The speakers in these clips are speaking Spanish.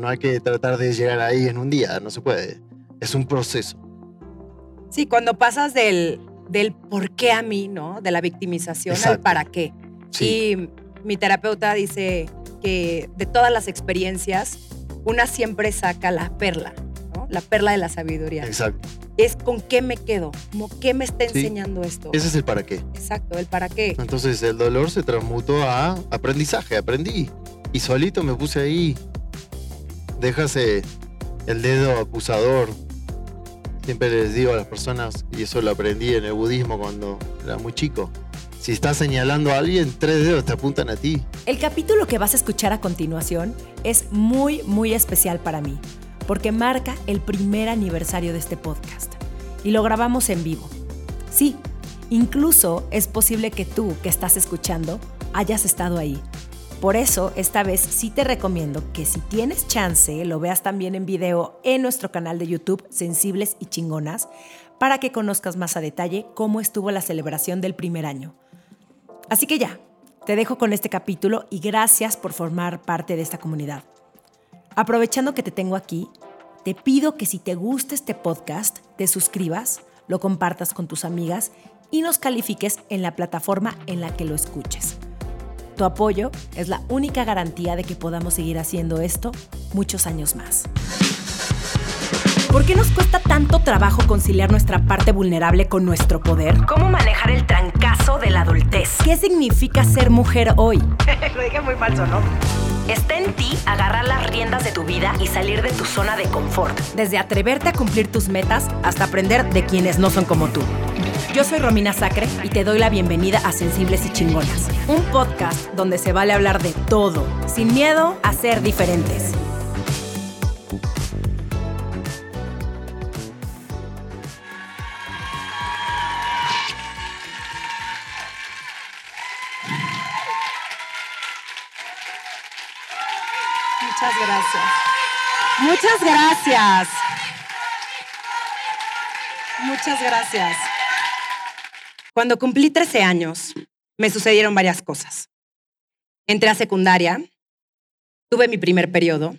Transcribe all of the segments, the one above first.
No hay que tratar de llegar ahí en un día, no se puede. Es un proceso. Sí, cuando pasas del, del por qué a mí, ¿no? De la victimización al para qué. Sí. Y mi terapeuta dice que de todas las experiencias, una siempre saca la perla, ¿no? La perla de la sabiduría. Exacto. Es con qué me quedo, como qué me está Sí. enseñando esto. Ese es el para qué. Exacto, el para qué. Entonces el dolor se transmutó a aprendizaje, aprendí. Y solito me puse ahí. Déjase el dedo acusador. Siempre les digo a las personas, y eso lo aprendí en el budismo cuando era muy chico. Si estás señalando a alguien, tres dedos te apuntan a ti. El capítulo que vas a escuchar a continuación es muy, muy especial para mí, porque marca el primer aniversario de este podcast. Y lo grabamos en vivo. Sí, incluso es posible que tú que estás escuchando hayas estado ahí. Por eso, esta vez sí te recomiendo que si tienes chance, lo veas también en video en nuestro canal de YouTube Sensibles y Chingonas, para que conozcas más a detalle cómo estuvo la celebración del primer año. Así que ya, te dejo con este capítulo y gracias por formar parte de esta comunidad. Aprovechando que te tengo aquí, te pido que si te gusta este podcast, te suscribas, lo compartas con tus amigas y nos califiques en la plataforma en la que lo escuches. Tu apoyo es la única garantía de que podamos seguir haciendo esto muchos años más. ¿Por qué nos cuesta tanto trabajo conciliar nuestra parte vulnerable con nuestro poder? ¿Cómo manejar el trancazo de la adultez? ¿Qué significa ser mujer hoy? Lo dije muy falso, ¿no? Está en ti agarrar las riendas de tu vida y salir de tu zona de confort. Desde atreverte a cumplir tus metas hasta aprender de quienes no son como tú. Yo soy Romina Sacre y te doy la bienvenida a Sensibles y Chingonas, un podcast donde se vale hablar de todo, sin miedo a ser diferentes. Muchas gracias. Muchas gracias. Muchas gracias. Cuando cumplí 13 años, me sucedieron varias cosas. Entré a secundaria, tuve mi primer periodo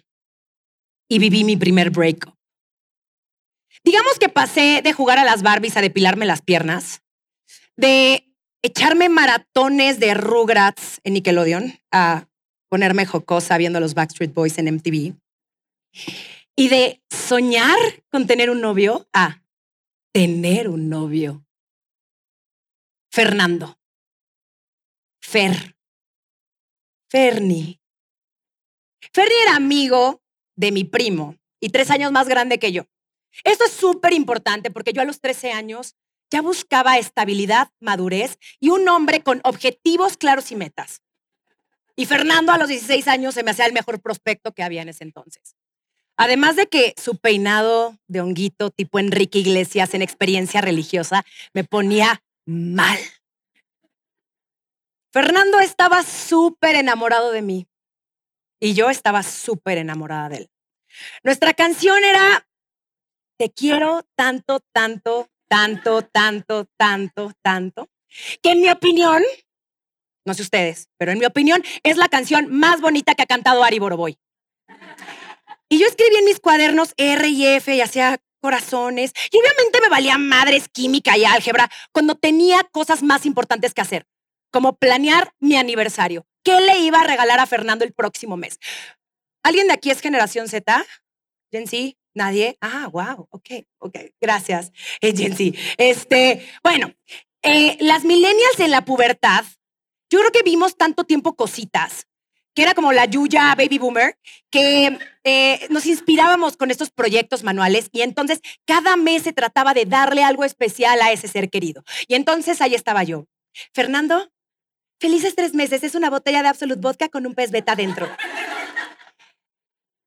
y viví mi primer breakup. Digamos que pasé de jugar a las Barbies a depilarme las piernas, de echarme maratones de Rugrats en Nickelodeon a ponerme jocosa viendo los Backstreet Boys en MTV. Y de soñar con tener un novio a tener un novio. Fernando. Fer. Ferni. Ferni era amigo de mi primo y tres años más grande que yo. Esto es súper importante porque yo a los 13 años ya buscaba estabilidad, madurez y un hombre con objetivos claros y metas. Y Fernando a los 16 años se me hacía el mejor prospecto que había en ese entonces. Además de que su peinado de honguito tipo Enrique Iglesias en experiencia religiosa me ponía mal. Fernando estaba súper enamorado de mí y yo estaba súper enamorada de él. Nuestra canción era Te quiero tanto, tanto, tanto, tanto, tanto, tanto, que en mi opinión no sé ustedes, pero en mi opinión es la canción más bonita que ha cantado Ari Boroboy. Y yo escribí en mis cuadernos R y F y hacía corazones. Y obviamente me valía madres química y álgebra cuando tenía cosas más importantes que hacer, como planear mi aniversario. ¿Qué le iba a regalar a Fernando el próximo mes? ¿Alguien de aquí es generación Z? ¿Gen Z? ¿Nadie? Ah, wow, ok, ok, gracias, eh, Gen Z. Este, bueno, eh, las millennials en la pubertad yo creo que vimos tanto tiempo cositas, que era como la Yuya Baby Boomer, que eh, nos inspirábamos con estos proyectos manuales y entonces cada mes se trataba de darle algo especial a ese ser querido. Y entonces ahí estaba yo. Fernando, felices tres meses, es una botella de Absolute Vodka con un pez beta dentro.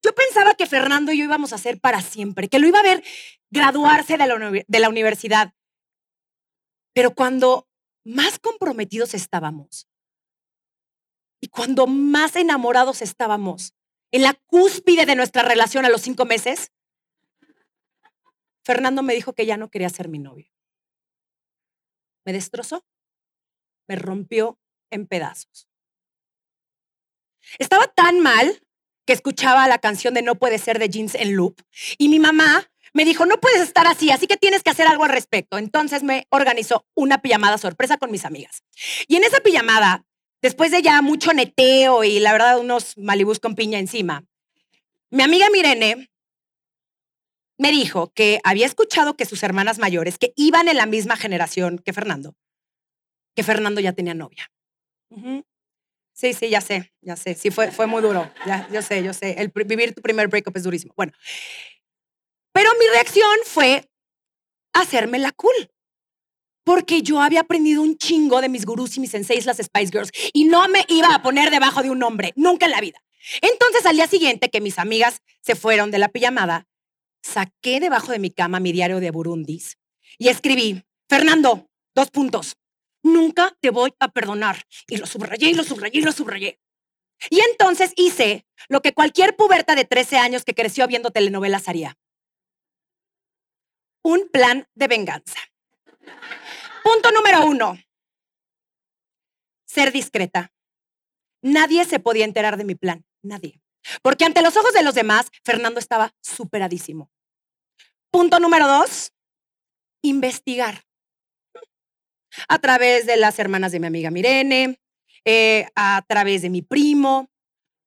Yo pensaba que Fernando y yo íbamos a ser para siempre, que lo iba a ver graduarse de la, uni- de la universidad. Pero cuando más comprometidos estábamos y cuando más enamorados estábamos, en la cúspide de nuestra relación a los cinco meses, Fernando me dijo que ya no quería ser mi novio. Me destrozó, me rompió en pedazos. Estaba tan mal que escuchaba la canción de No puede ser de Jeans en loop. Y mi mamá me dijo, no puedes estar así, así que tienes que hacer algo al respecto. Entonces me organizó una pijamada sorpresa con mis amigas. Y en esa pijamada, después de ya mucho neteo y la verdad unos malibús con piña encima, mi amiga Mirene me dijo que había escuchado que sus hermanas mayores, que iban en la misma generación que Fernando, que Fernando ya tenía novia. Sí, sí, ya sé, ya sé. Sí, fue, fue muy duro. Ya, yo sé, yo sé. El, vivir tu primer breakup es durísimo. Bueno, pero mi reacción fue hacerme la cool. Porque yo había aprendido un chingo de mis gurús y mis senseis, las Spice Girls, y no me iba a poner debajo de un hombre, nunca en la vida. Entonces, al día siguiente que mis amigas se fueron de la pijamada, saqué debajo de mi cama mi diario de Burundis y escribí, Fernando, dos puntos, nunca te voy a perdonar. Y lo subrayé y lo subrayé y lo subrayé. Y entonces hice lo que cualquier puberta de 13 años que creció viendo telenovelas haría. Un plan de venganza. Punto número uno. Ser discreta. Nadie se podía enterar de mi plan. Nadie. Porque ante los ojos de los demás, Fernando estaba superadísimo. Punto número dos, investigar. A través de las hermanas de mi amiga Mirene, eh, a través de mi primo,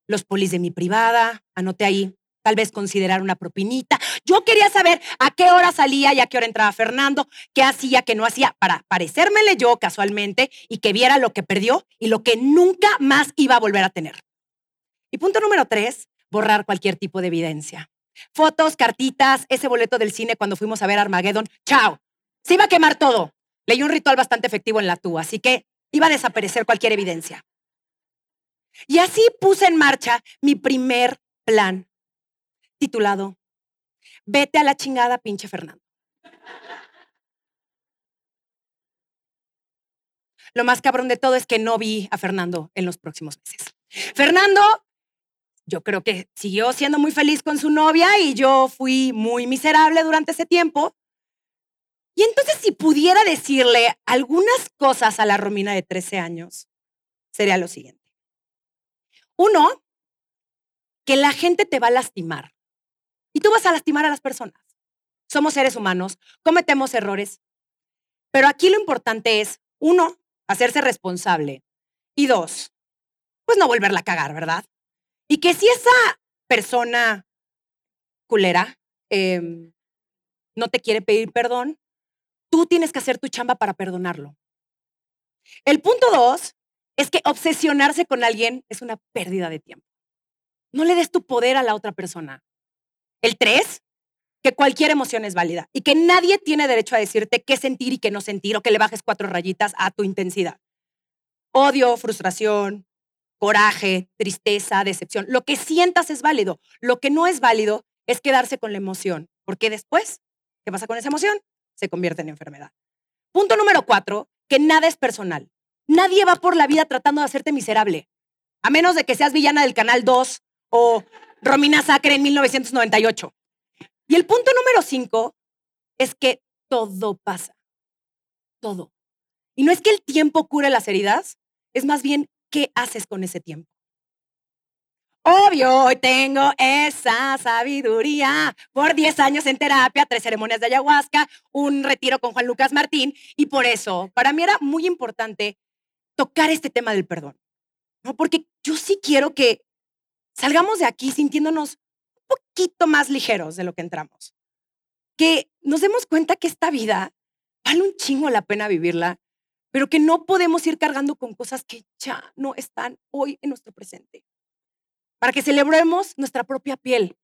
los polis de mi privada, anoté ahí, tal vez considerar una propinita. Yo quería saber a qué hora salía y a qué hora entraba Fernando, qué hacía, qué no hacía, para parecérmele yo casualmente y que viera lo que perdió y lo que nunca más iba a volver a tener. Y punto número tres, borrar cualquier tipo de evidencia. Fotos, cartitas, ese boleto del cine cuando fuimos a ver Armageddon. ¡Chao! Se iba a quemar todo. Leí un ritual bastante efectivo en la TUA, así que iba a desaparecer cualquier evidencia. Y así puse en marcha mi primer plan, titulado Vete a la chingada, pinche Fernando. Lo más cabrón de todo es que no vi a Fernando en los próximos meses. Fernando yo creo que siguió siendo muy feliz con su novia y yo fui muy miserable durante ese tiempo. Y entonces si pudiera decirle algunas cosas a la Romina de 13 años, sería lo siguiente. Uno, que la gente te va a lastimar y tú vas a lastimar a las personas. Somos seres humanos, cometemos errores, pero aquí lo importante es, uno, hacerse responsable y dos, pues no volverla a cagar, ¿verdad? Y que si esa persona culera em, no te quiere pedir perdón, tú tienes que hacer tu chamba para perdonarlo. El punto dos es que obsesionarse con alguien es una pérdida de tiempo. No le des tu poder a la otra persona. El tres, que cualquier emoción es válida y que nadie tiene derecho a decirte qué sentir y qué no sentir o que le bajes cuatro rayitas a tu intensidad. Odio, frustración, coraje, tristeza, decepción. Lo que sientas es válido. Lo que no es válido es quedarse con la emoción, porque después, ¿qué pasa con esa emoción? Se convierte en enfermedad. Punto número cuatro, que nada es personal. Nadie va por la vida tratando de hacerte miserable, a menos de que seas villana del Canal 2 o Romina Sacre en 1998. Y el punto número cinco es que todo pasa. Todo. Y no es que el tiempo cure las heridas, es más bien ¿qué haces con ese tiempo? Obvio, hoy tengo esa sabiduría por 10 años en terapia, tres ceremonias de ayahuasca, un retiro con Juan Lucas Martín y por eso para mí era muy importante tocar este tema del perdón. ¿no? Porque yo sí quiero que salgamos de aquí sintiéndonos un poquito más ligeros de lo que entramos. Que nos demos cuenta que esta vida vale un chingo la pena vivirla pero que no podemos ir cargando con cosas que ya no están hoy en nuestro presente. Para que celebremos nuestra propia piel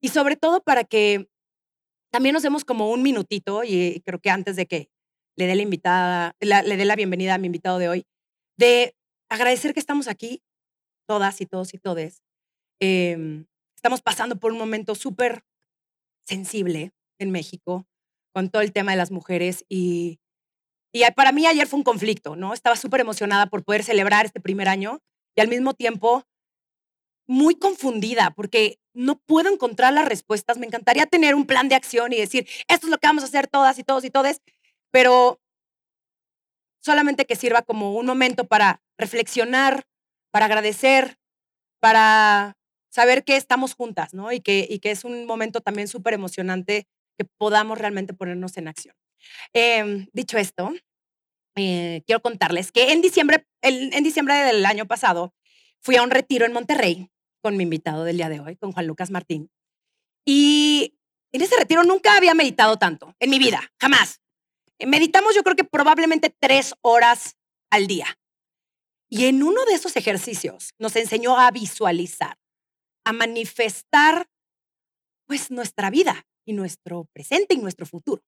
y sobre todo para que también nos demos como un minutito, y creo que antes de que le dé la invitada, le dé la bienvenida a mi invitado de hoy, de agradecer que estamos aquí, todas y todos y todes. Em, estamos pasando por un momento súper sensible en México con todo el tema de las mujeres y y para mí ayer fue un conflicto, ¿no? Estaba súper emocionada por poder celebrar este primer año y al mismo tiempo muy confundida porque no puedo encontrar las respuestas. Me encantaría tener un plan de acción y decir, esto es lo que vamos a hacer todas y todos y todes, pero solamente que sirva como un momento para reflexionar, para agradecer, para saber que estamos juntas, ¿no? Y que, y que es un momento también súper emocionante que podamos realmente ponernos en acción. Em, dicho esto, eh, quiero contarles que en diciembre, en diciembre del año pasado fui a un retiro en Monterrey con mi invitado del día de hoy, con Juan Lucas Martín. Y en ese retiro nunca había meditado tanto en mi vida, jamás. Meditamos yo creo que probablemente tres horas al día. Y en uno de esos ejercicios nos enseñó a visualizar, a manifestar pues nuestra vida y nuestro presente y nuestro futuro.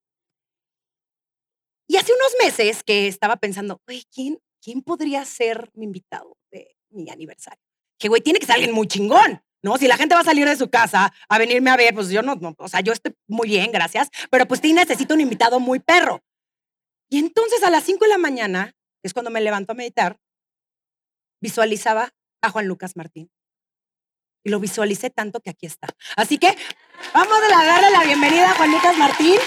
Y hace unos meses que estaba pensando, güey, ¿quién, ¿quién podría ser mi invitado de mi aniversario? Que, güey, tiene que ser alguien muy chingón, ¿no? Si la gente va a salir de su casa a venirme a ver, pues yo no, no o sea, yo estoy muy bien, gracias, pero pues sí necesito un invitado muy perro. Y entonces a las 5 de la mañana, que es cuando me levanto a meditar, visualizaba a Juan Lucas Martín. Y lo visualicé tanto que aquí está. Así que vamos a darle la bienvenida a Juan Lucas Martín.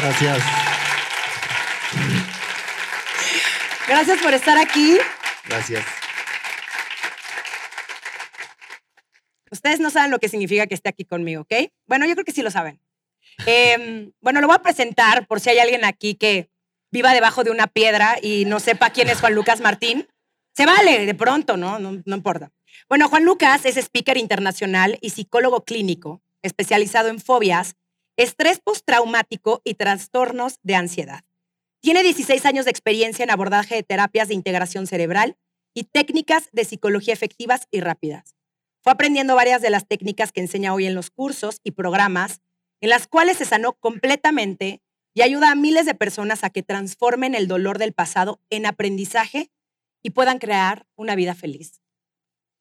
Gracias. Gracias por estar aquí. Gracias. Ustedes no saben lo que significa que esté aquí conmigo, ¿ok? Bueno, yo creo que sí lo saben. Em, bueno, lo voy a presentar por si hay alguien aquí que viva debajo de una piedra y no sepa quién es Juan Lucas Martín. Se vale, de pronto, ¿no? No, no importa. Bueno, Juan Lucas es speaker internacional y psicólogo clínico especializado en fobias estrés postraumático y trastornos de ansiedad. Tiene 16 años de experiencia en abordaje de terapias de integración cerebral y técnicas de psicología efectivas y rápidas. Fue aprendiendo varias de las técnicas que enseña hoy en los cursos y programas, en las cuales se sanó completamente y ayuda a miles de personas a que transformen el dolor del pasado en aprendizaje y puedan crear una vida feliz.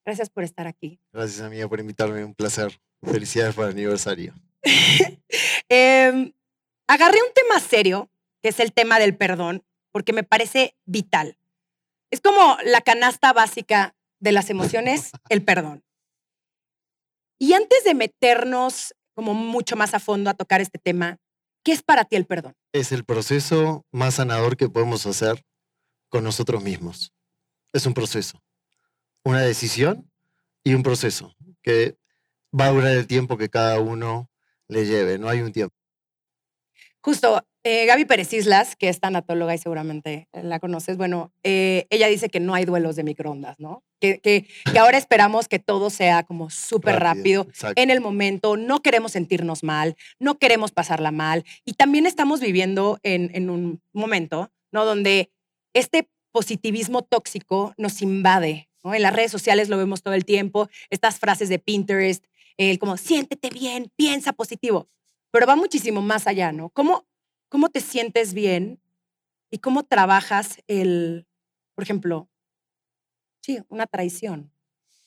Gracias por estar aquí. Gracias, amiga, por invitarme. Un placer. Felicidades por el aniversario. Em, agarré un tema serio, que es el tema del perdón, porque me parece vital. Es como la canasta básica de las emociones, el perdón. Y antes de meternos como mucho más a fondo a tocar este tema, ¿qué es para ti el perdón? Es el proceso más sanador que podemos hacer con nosotros mismos. Es un proceso, una decisión y un proceso que va a durar el tiempo que cada uno le lleve, no hay un tiempo. Justo, eh, Gaby Pérez Islas, que es tanatóloga y seguramente la conoces, bueno, eh, ella dice que no hay duelos de microondas, ¿no? Que, que, ahora esperamos que todo sea como súper rápido, en el momento, no queremos sentirnos mal, no queremos pasarla mal y también estamos viviendo en, en un momento, ¿no? Donde este positivismo tóxico nos invade, ¿no? En las redes sociales lo vemos todo el tiempo, estas frases de Pinterest, el como siéntete bien, piensa positivo, pero va muchísimo más allá, ¿no? ¿Cómo, cómo te sientes bien y cómo trabajas el, por ejemplo, sí, una traición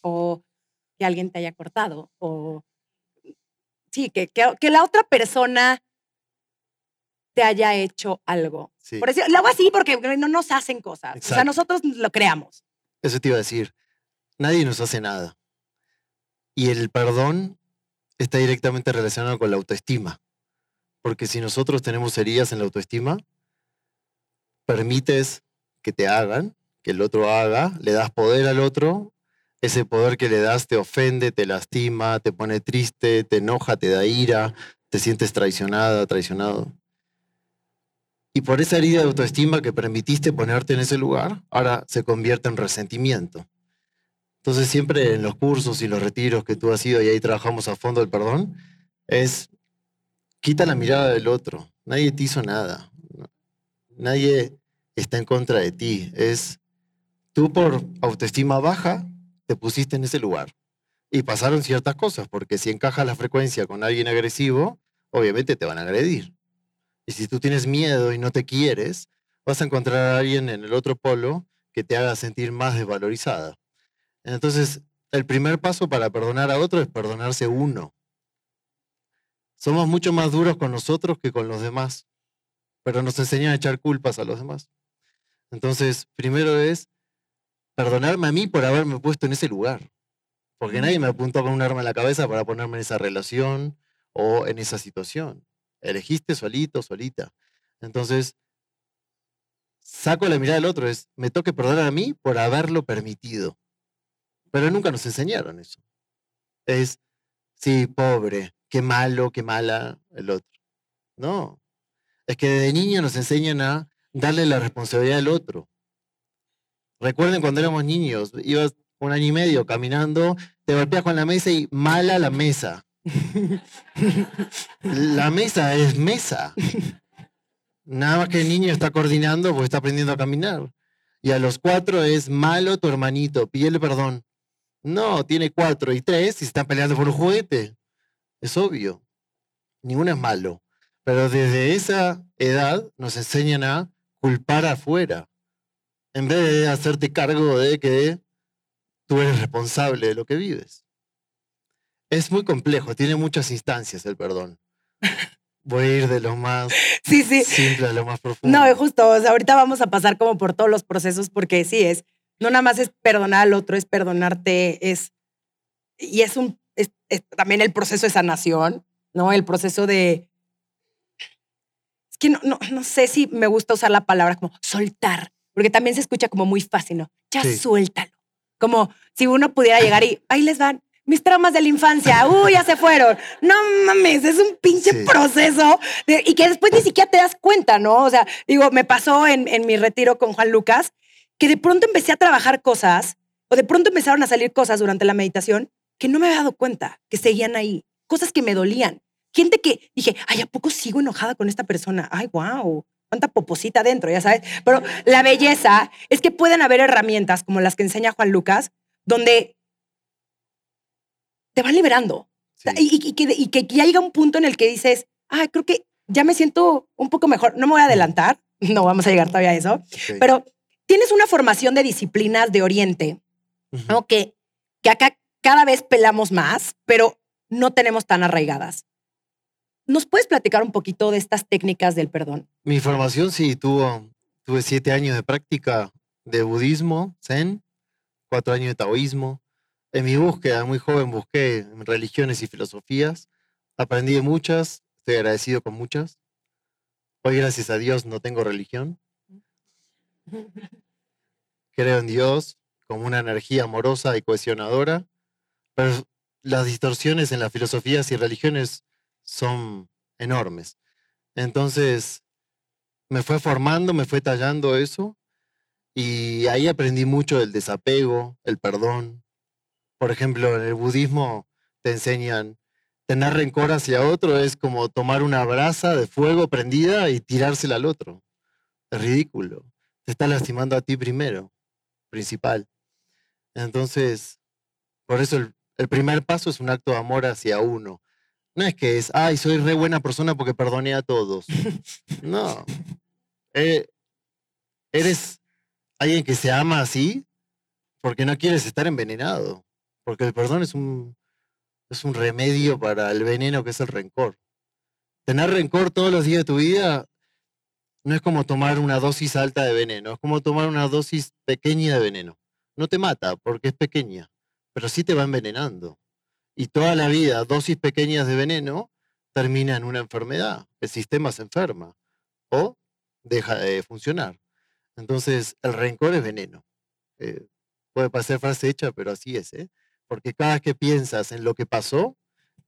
o que alguien te haya cortado o sí, que, que, la otra persona te haya hecho algo. Por decir, lo hago así porque no nos hacen cosas. O sea, nosotros lo creamos. Eso te iba a decir. Nadie nos hace nada. Y el perdón está directamente relacionado con la autoestima. Porque si nosotros tenemos heridas en la autoestima, permites que te hagan, que el otro haga, le das poder al otro, ese poder que le das te ofende, te lastima, te pone triste, te enoja, te da ira, te sientes traicionada, traicionado. Y por esa herida de autoestima que permitiste ponerte en ese lugar, ahora se convierte en resentimiento. Entonces siempre en los cursos y los retiros que tú has ido y ahí trabajamos a fondo el perdón, es quita la mirada del otro. Nadie te hizo nada. Nadie está en contra de ti. Es tú por autoestima baja te pusiste en ese lugar. Y pasaron ciertas cosas, porque si encajas la frecuencia con alguien agresivo, obviamente te van a agredir. Y si tú tienes miedo y no te quieres, vas a encontrar a alguien en el otro polo que te haga sentir más desvalorizada. Entonces, el primer paso para perdonar a otro es perdonarse uno. Somos mucho más duros con nosotros que con los demás, pero nos enseñan a echar culpas a los demás. Entonces, primero es perdonarme a mí por haberme puesto en ese lugar, porque nadie me apuntó con un arma en la cabeza para ponerme en esa relación o en esa situación. Elegiste solito, solita. Entonces, saco la mirada del otro, es, me toque perdonar a mí por haberlo permitido. Pero nunca nos enseñaron eso. Es, sí, pobre, qué malo, qué mala el otro. No. Es que desde niño nos enseñan a darle la responsabilidad al otro. Recuerden cuando éramos niños, ibas un año y medio caminando, te golpeas con la mesa y mala la mesa. la mesa es mesa. Nada más que el niño está coordinando porque está aprendiendo a caminar. Y a los cuatro es malo tu hermanito, pídele perdón. No, tiene cuatro y tres y están peleando por un juguete. Es obvio. Ninguno es malo. Pero desde esa edad nos enseñan a culpar afuera. En vez de hacerte cargo de que tú eres responsable de lo que vives. Es muy complejo, tiene muchas instancias el perdón. Voy a ir de lo más sí, sí. simple a lo más profundo. No, justo, o sea, ahorita vamos a pasar como por todos los procesos porque sí es, no nada más es perdonar al otro, es perdonarte, es, y es un, es, también el proceso de sanación, ¿no? El proceso de, es que no, no, no sé si me gusta usar la palabra como soltar, porque también se escucha como muy fácil, ¿no? Ya suéltalo. Como si uno pudiera llegar y ahí les van mis traumas de la infancia, uy, ya se fueron. No mames, es un pinche proceso y que después ni siquiera te das cuenta, ¿no? O sea, digo, me pasó en, en mi retiro con Juan Lucas que de pronto empecé a trabajar cosas o de pronto empezaron a salir cosas durante la meditación que no me había dado cuenta, que seguían ahí, cosas que me dolían. Gente que dije, ay, ¿a poco sigo enojada con esta persona? Ay, wow, cuánta poposita adentro, ya sabes. Pero la belleza es que pueden haber herramientas como las que enseña Juan Lucas, donde te van liberando. Y, que, y, que, ya llega un punto en el que dices, ah, creo que ya me siento un poco mejor. No me voy a adelantar, no vamos a llegar todavía a eso, pero tienes una formación de disciplinas de Oriente, ¿no? Que, que acá cada vez pelamos más, pero no tenemos tan arraigadas. ¿Nos puedes platicar un poquito de estas técnicas del perdón? Mi formación sí tuvo, tuve siete años de práctica de budismo, zen, cuatro años de taoísmo, en mi búsqueda, muy joven, busqué religiones y filosofías. Aprendí de muchas, estoy agradecido con muchas. Hoy, gracias a Dios, no tengo religión. Creo en Dios como una energía amorosa y cohesionadora, pero las distorsiones en las filosofías y religiones son enormes. Entonces, me fue formando, me fue tallando eso, y ahí aprendí mucho del desapego, el perdón, por ejemplo, en el budismo te enseñan tener rencor hacia otro es como tomar una brasa de fuego prendida y tirársela al otro. Es ridículo. Te está lastimando a ti primero, principal. Entonces, por eso el, primer paso es un acto de amor hacia uno. No es que es, ay, soy re buena persona porque perdoné a todos. No. Eh, eres alguien que se ama así porque no quieres estar envenenado. Porque el perdón es un, es un remedio para el veneno que es el rencor. Tener rencor todos los días de tu vida no es como tomar una dosis alta de veneno, es como tomar una dosis pequeña de veneno. No te mata porque es pequeña, pero sí te va envenenando. Y toda la vida, dosis pequeñas de veneno termina en una enfermedad. El sistema se enferma o deja de funcionar. Entonces, el rencor es veneno. Eh, puede parecer frase hecha, pero así es. ¿eh? porque cada vez que piensas en lo que pasó,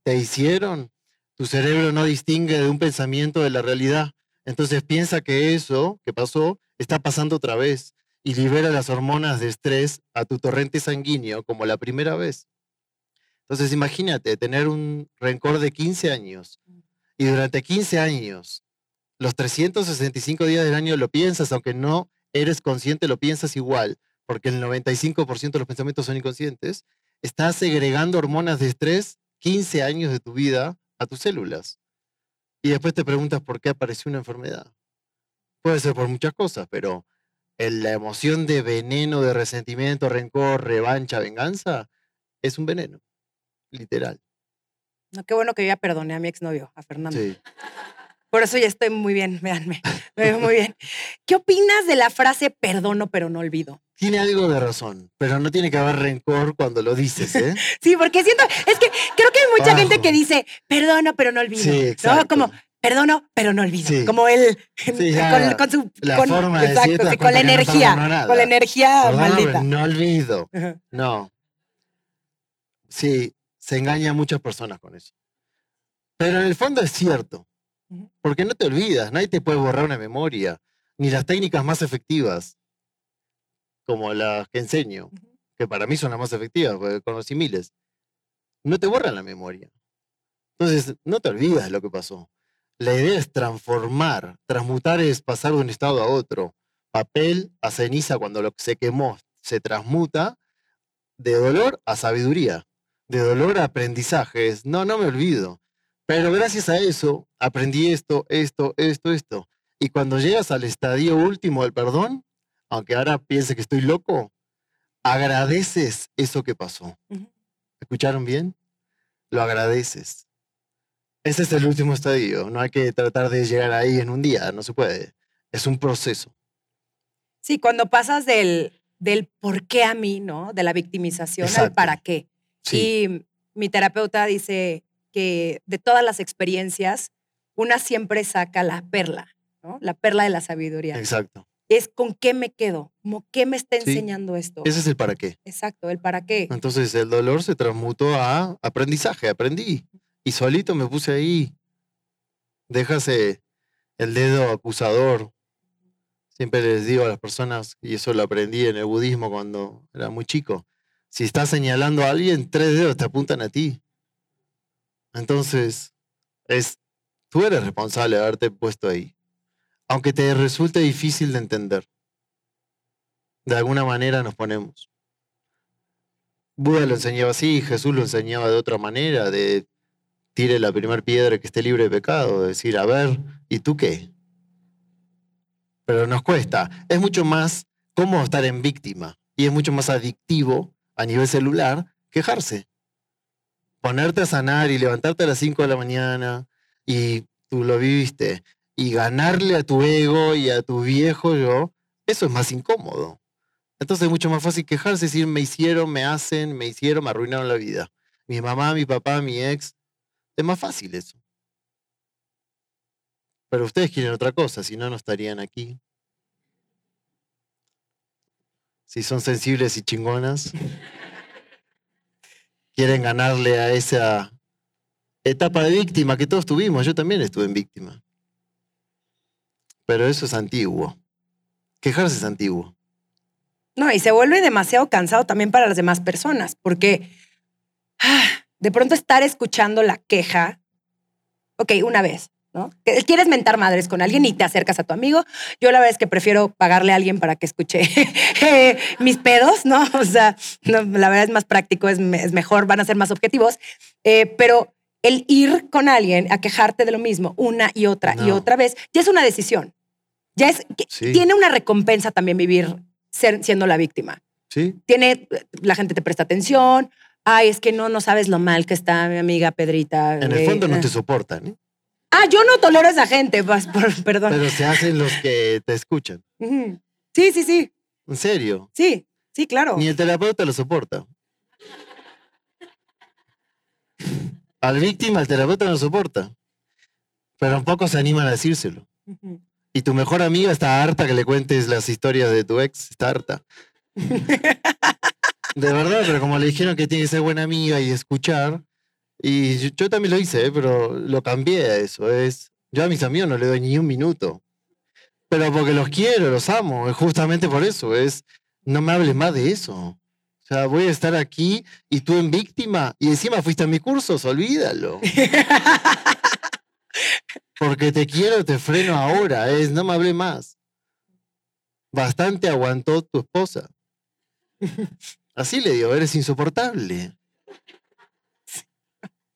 te hicieron, tu cerebro no distingue de un pensamiento de la realidad. Entonces piensa que eso que pasó está pasando otra vez y libera las hormonas de estrés a tu torrente sanguíneo como la primera vez. Entonces imagínate tener un rencor de 15 años y durante 15 años, los 365 días del año lo piensas, aunque no eres consciente, lo piensas igual, porque el 95% de los pensamientos son inconscientes, estás segregando hormonas de estrés 15 años de tu vida a tus células. Y después te preguntas por qué apareció una enfermedad. Puede ser por muchas cosas, pero la emoción de veneno, de resentimiento, rencor, revancha, venganza, es un veneno, literal. No, qué bueno que yo ya perdoné a mi exnovio, a Fernando. Sí. Por eso ya estoy muy bien, véanme, me veo muy bien. ¿Qué opinas de la frase perdono pero no olvido? Tiene algo de razón, pero no tiene que haber rencor cuando lo dices, ¿eh? sí, porque siento, es que creo que hay mucha gente que dice perdono pero no olvido. Sí, exacto. Como, perdono, pero no olvido. Sí. Como él, Sí, con, con su, la con, forma de decir, exacto, con la no energía, nada. con la energía Perdóname, maldita. no olvido. No. Sí, se engaña a muchas personas con eso. Pero en el fondo es cierto. Porque no te olvidas, nadie te puede borrar una memoria, ni las técnicas más efectivas, como las que enseño, que para mí son las más efectivas, porque conocí miles. No te borran la memoria. Entonces, no te olvidas lo que pasó. La idea es transformar. Transmutar es pasar de un estado a otro. Papel a ceniza cuando lo que se quemó se transmuta de dolor a sabiduría, de dolor a aprendizaje. Es, no, no me olvido. Pero gracias a eso aprendí esto, esto, esto, esto. Y cuando llegas al estadio último del perdón, aunque ahora piense que estoy loco, agradeces eso que pasó. ¿Escucharon bien? Lo agradeces. Ese es el último estadio. No hay que tratar de llegar ahí en un día, no se puede. Es un proceso. Sí, cuando pasas del, del por qué a mí, ¿no? De la victimización al para qué. Sí, Y mi terapeuta dice que de todas las experiencias, una siempre saca la perla, ¿no? La perla de la sabiduría. exacto. Es con qué me quedo, como qué me está Sí. enseñando esto. Ese es el para qué. Exacto, el para qué. Entonces el dolor se transmutó a aprendizaje, aprendí. Y solito me puse ahí. Déjase el dedo acusador. Siempre les digo a las personas, y eso lo aprendí en el budismo cuando era muy chico, si estás señalando a alguien, tres dedos te apuntan a ti. Entonces, es, tú eres responsable de haberte puesto ahí. Aunque te resulte difícil de entender. De alguna manera nos ponemos. Buda lo enseñaba así, Jesús lo enseñaba de otra manera, de tire la primera piedra que esté libre de pecado, de decir, a ver, ¿y tú qué? Pero nos cuesta. Es mucho más cómodo estar en víctima y es mucho más adictivo a nivel celular quejarse. Ponerte a sanar y levantarte a las 5 de la mañana y tú lo viviste y ganarle a tu ego y a tu viejo yo, eso es más incómodo. Entonces es mucho más fácil quejarse, decir, me hicieron, me hacen, me hicieron, me arruinaron la vida. Mi mamá, mi papá, mi ex. Es más fácil eso. Pero ustedes quieren otra cosa, si no, no estarían aquí. Si son sensibles y chingonas, quieren ganarle a esa etapa de víctima que todos tuvimos. Yo también estuve en víctima. Pero eso es antiguo. Quejarse es antiguo. No, y se vuelve demasiado cansado también para las demás personas, porque ah, de pronto estar escuchando la queja, ok, una vez, ¿no? Quieres mentar madres con alguien y te acercas a tu amigo. Yo la verdad es que prefiero pagarle a alguien para que escuche eh, mis pedos, ¿no? O sea, no, la verdad es más práctico, es, me- es mejor, van a ser más objetivos, Eh, pero el ir con alguien a quejarte de lo mismo una y otra y otra vez, ya es una decisión. Ya es, Sí. tiene una recompensa también vivir ser- siendo la víctima ¿Sí? tiene, la gente te presta atención. Ay, es que no, no sabes lo mal que está mi amiga Pedrita. En el güey. fondo no Ah. te soportan, ¿eh? Ah, yo no tolero a esa gente, por- perdón. pero se hacen los que te escuchan. Ujú. Sí, sí, sí, En serio. sí, sí, claro. Ni el terapeuta lo soporta. Al víctima el terapeuta no lo soporta. Pero tampoco se animan a decírselo. Ujú. Y tu mejor amiga está harta que le cuentes las historias de tu ex. Está harta. De verdad, pero como le dijeron que tiene que ser buena amiga y escuchar. Y yo, yo también lo hice, ¿eh? pero lo cambié a eso. Es, yo a mis amigos no le doy ni un minuto. Pero porque los quiero, los amo. Es justamente por eso. Es, no me hables más de eso. O sea, voy a estar aquí y tú en víctima. Y encima fuiste a mis cursos, olvídalo. Porque te quiero, te freno ahora. Es, no me hable más. Bastante aguantó tu esposa. Así le digo, eres insoportable.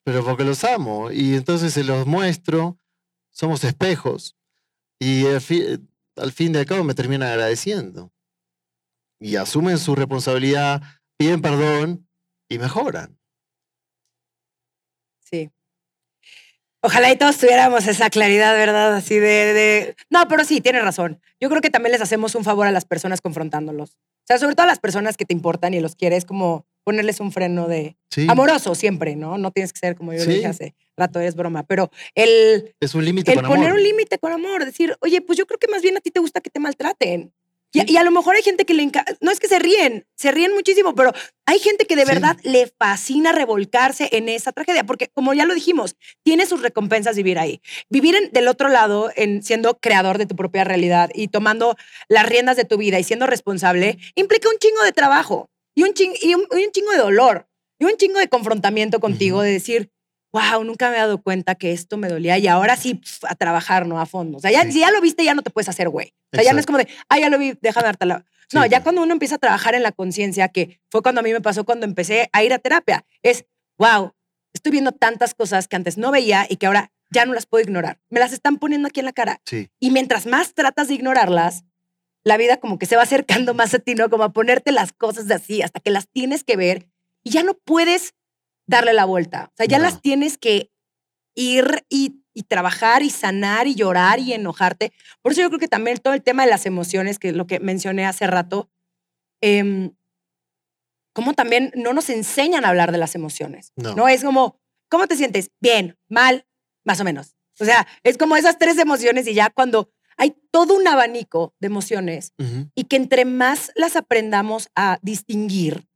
Pero porque los amo. Y entonces se los muestro. Somos espejos. Y al, al fin de cabo me terminan agradeciendo. Y asumen su responsabilidad, piden perdón y mejoran. Sí. Ojalá y todos tuviéramos esa claridad, ¿verdad? Así de, de- No, pero sí, tienes razón. Yo creo que también les hacemos un favor a las personas confrontándolos. O sea, sobre todo a las personas que te importan y los quieres como ponerles un freno de Sí. amoroso siempre, ¿no? No tienes que ser como yo Sí. dije hace rato, es broma, pero el, Es un límite el con poner amor. un límite con amor, decir, oye, pues yo creo que más bien a ti te gusta que te maltraten. Y, a- y a lo mejor hay gente que le encanta, no es que se ríen, se ríen muchísimo, pero hay gente que de verdad le fascina revolcarse en esa tragedia, porque como ya lo dijimos, tiene sus recompensas vivir ahí. Vivir en- del otro lado, en siendo creador de tu propia realidad y tomando las riendas de tu vida y siendo responsable, implica un chingo de trabajo y un, ching- y un, y un chingo de dolor y un chingo de confrontamiento contigo, Ujú. de decir, wow, nunca me he dado cuenta que esto me dolía y ahora sí pf, a trabajar, ¿no? A fondo. O sea, ya, Sí. si ya lo viste, ya no te puedes hacer güey. O sea, ya no es como de, ah, ya lo vi, déjame darte la. No, Sí, ya cuando uno empieza a trabajar en la conciencia, que fue cuando a mí me pasó cuando empecé a ir a terapia, es, wow, estoy viendo tantas cosas que antes no veía y que ahora ya no las puedo ignorar. Me las están poniendo aquí en la cara. Sí, Y mientras más tratas de ignorarlas, la vida como que se va acercando más a ti, ¿no? Como a ponerte las cosas de así hasta que las tienes que ver y ya no puedes darle la vuelta. O sea, ya No. las tienes que ir y, y trabajar y sanar y llorar y enojarte. Por eso yo creo que también todo el tema de las emociones, que es lo que mencioné hace rato, em, como también no nos enseñan a hablar de las emociones. No. No, es como, ¿cómo te sientes? Bien, mal, más o menos. O sea, es como esas tres emociones y ya cuando hay todo un abanico de emociones y que entre más las aprendamos a distinguir,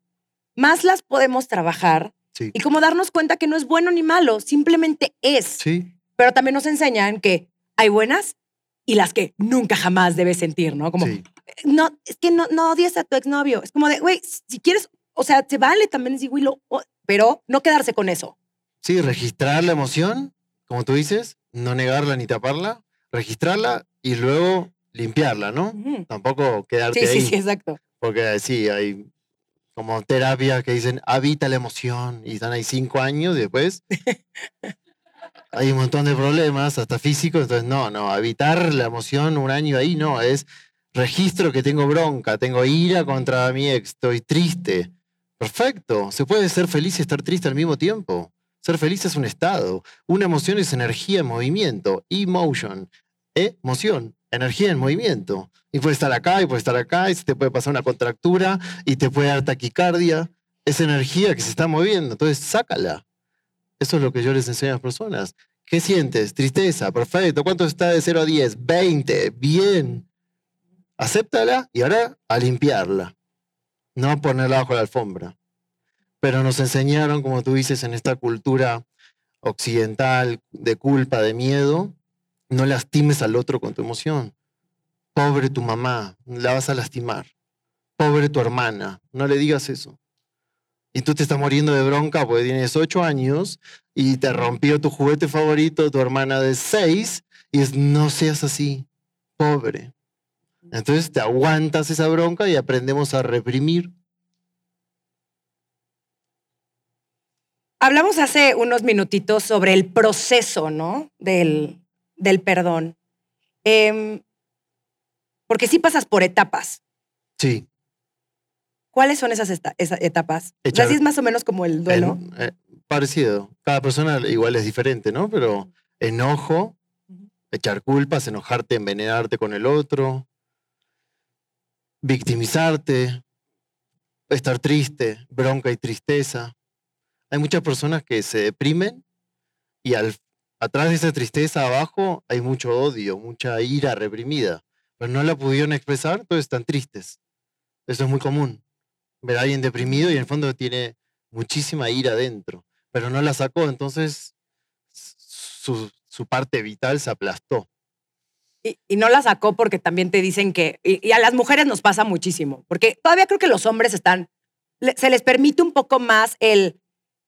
más las podemos trabajar sí, y como darnos cuenta que no es bueno ni malo, simplemente es. sí, Pero también nos enseñan que hay buenas y las que nunca jamás debes sentir, ¿no? Como, sí. no, es que no, no odies a tu exnovio. Es como de, güey, si quieres, o sea, se vale también decir, güey, pero no quedarse con eso. Sí, registrar la emoción, como tú dices, no negarla ni taparla, registrarla y luego limpiarla, ¿no? Tampoco quedarte Sí, sí, ahí. sí, exacto. Porque sí, hay como terapias que dicen habita la emoción y están ahí cinco años y después hay un montón de problemas, hasta físicos. Entonces, no, no, habitar la emoción un año ahí no, es registro que tengo bronca, tengo ira contra mi ex, estoy triste. Perfecto, se puede ser feliz y estar triste al mismo tiempo. Ser feliz es un estado. Una emoción es energía en movimiento, emotion, emoción, energía en movimiento. Y puede estar acá y puede estar acá y se te puede pasar una contractura y te puede dar taquicardia. Es energía que se está moviendo, entonces sácala. Eso es lo que yo les enseño a las personas. ¿Qué sientes? Tristeza, perfecto. ¿Cuánto está de 0 a 10? 20, bien. Acéptala y ahora a limpiarla. No ponerla bajo la alfombra. Pero nos enseñaron, como tú dices, en esta cultura occidental de culpa, de miedo, no lastimes al otro con tu emoción. Pobre tu mamá, la vas a lastimar. Pobre tu hermana, no le digas eso. Y tú te estás muriendo de bronca porque tienes ocho años y te rompió tu juguete favorito, tu hermana de seis, y es no seas así, pobre. Entonces te aguantas esa bronca y aprendemos a reprimir. Hablamos hace unos minutitos sobre el proceso, ¿no? Del, del perdón. Em, porque sí pasas por etapas. Sí. ¿Cuáles son esas, esta- esas etapas? O sea, Echar- sí es más o menos como el duelo. Eh, parecido. Cada persona igual es diferente, ¿no? Pero enojo, echar culpas, enojarte, envenenarte con el otro, victimizarte, estar triste, bronca y tristeza. Hay muchas personas que se deprimen y al, atrás de esa tristeza abajo hay mucho odio, mucha ira reprimida, pero no la pudieron expresar, entonces están tristes. Eso es muy común. Ver a alguien deprimido y en el fondo tiene muchísima ira dentro, pero no la sacó, entonces su, parte vital se aplastó. Y, no la sacó porque también te dicen que, y, a las mujeres nos pasa muchísimo, porque todavía creo que los hombres están, se les permite un poco más el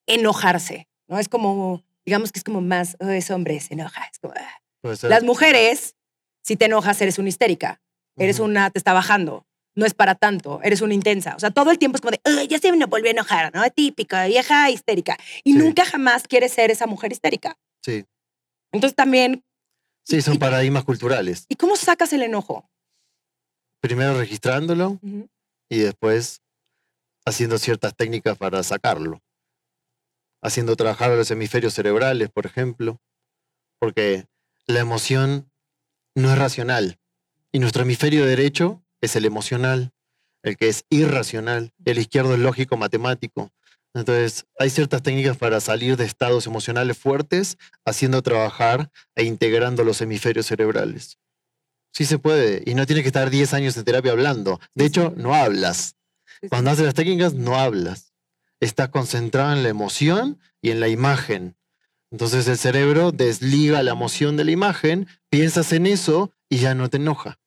enojarse, ¿no? Es como, digamos que es como más, "Oh, es hombre, se enoja. Es como, "Ah". Las mujeres, si te enojas, eres una histérica, eres una, te está bajando, no es para tanto, eres una intensa. O sea, todo el tiempo es como de, "Ay, ya se me volvió a enojar, ¿no? Típica, vieja histérica. Y Sí. nunca jamás quieres ser esa mujer histérica. Sí, Entonces también, sí, son paradigmas culturales. ¿y cómo sacas el enojo? Primero registrándolo y después haciendo ciertas técnicas para sacarlo. Haciendo trabajar a los hemisferios cerebrales, por ejemplo, porque la emoción no es racional y nuestro hemisferio derecho es el emocional. el que es irracional, el izquierdo es lógico matemático. Entonces, hay ciertas técnicas para salir de estados emocionales fuertes, haciendo trabajar e integrando los hemisferios cerebrales. Sí se puede, y no tienes que estar 10 años en terapia hablando. De hecho, no hablas. Cuando haces las técnicas, no hablas. Estás concentrado en la emoción y en la imagen. Entonces el cerebro desliga la emoción de la imagen, piensas en eso y ya no te enoja.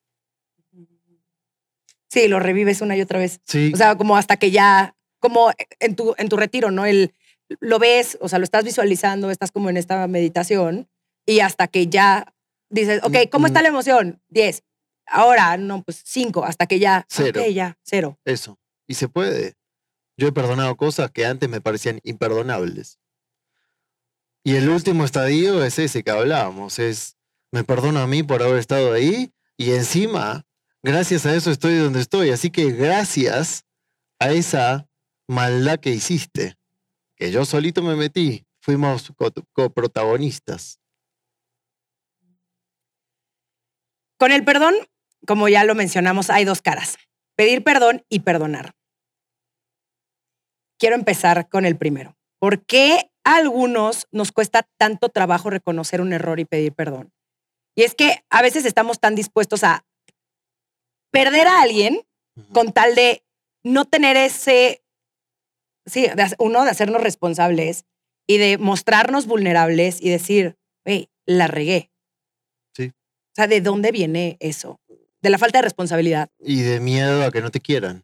Sí, lo revives una y otra vez. Sí. O sea, como hasta que ya, como en tu, en tu retiro, ¿no? El, lo ves, o sea, lo estás visualizando, estás como en esta meditación y hasta que ya dices, ok, ¿cómo está la emoción? 10. Ahora, no, pues 5, hasta que ya, Cero. ya, cero. Eso. Y se puede. Yo he perdonado cosas que antes me parecían imperdonables. Y el último estadio es ese que hablábamos, es me perdono a mí por haber estado ahí y encima, gracias a eso estoy donde estoy. Así que gracias a esa maldad que hiciste, que yo solito me metí, fuimos co- coprotagonistas. Con el perdón, como ya lo mencionamos, hay dos caras. Pedir perdón y perdonar. Quiero empezar con el primero. ¿Por qué a algunos nos cuesta tanto trabajo reconocer un error y pedir perdón? Y es que a veces estamos tan dispuestos a perder a alguien con tal de no tener ese, sí, de uno, de hacernos responsables y de mostrarnos vulnerables y decir, hey, la regué. Sí. O sea, ¿de dónde viene eso? De la falta de responsabilidad. y de miedo a que no te quieran.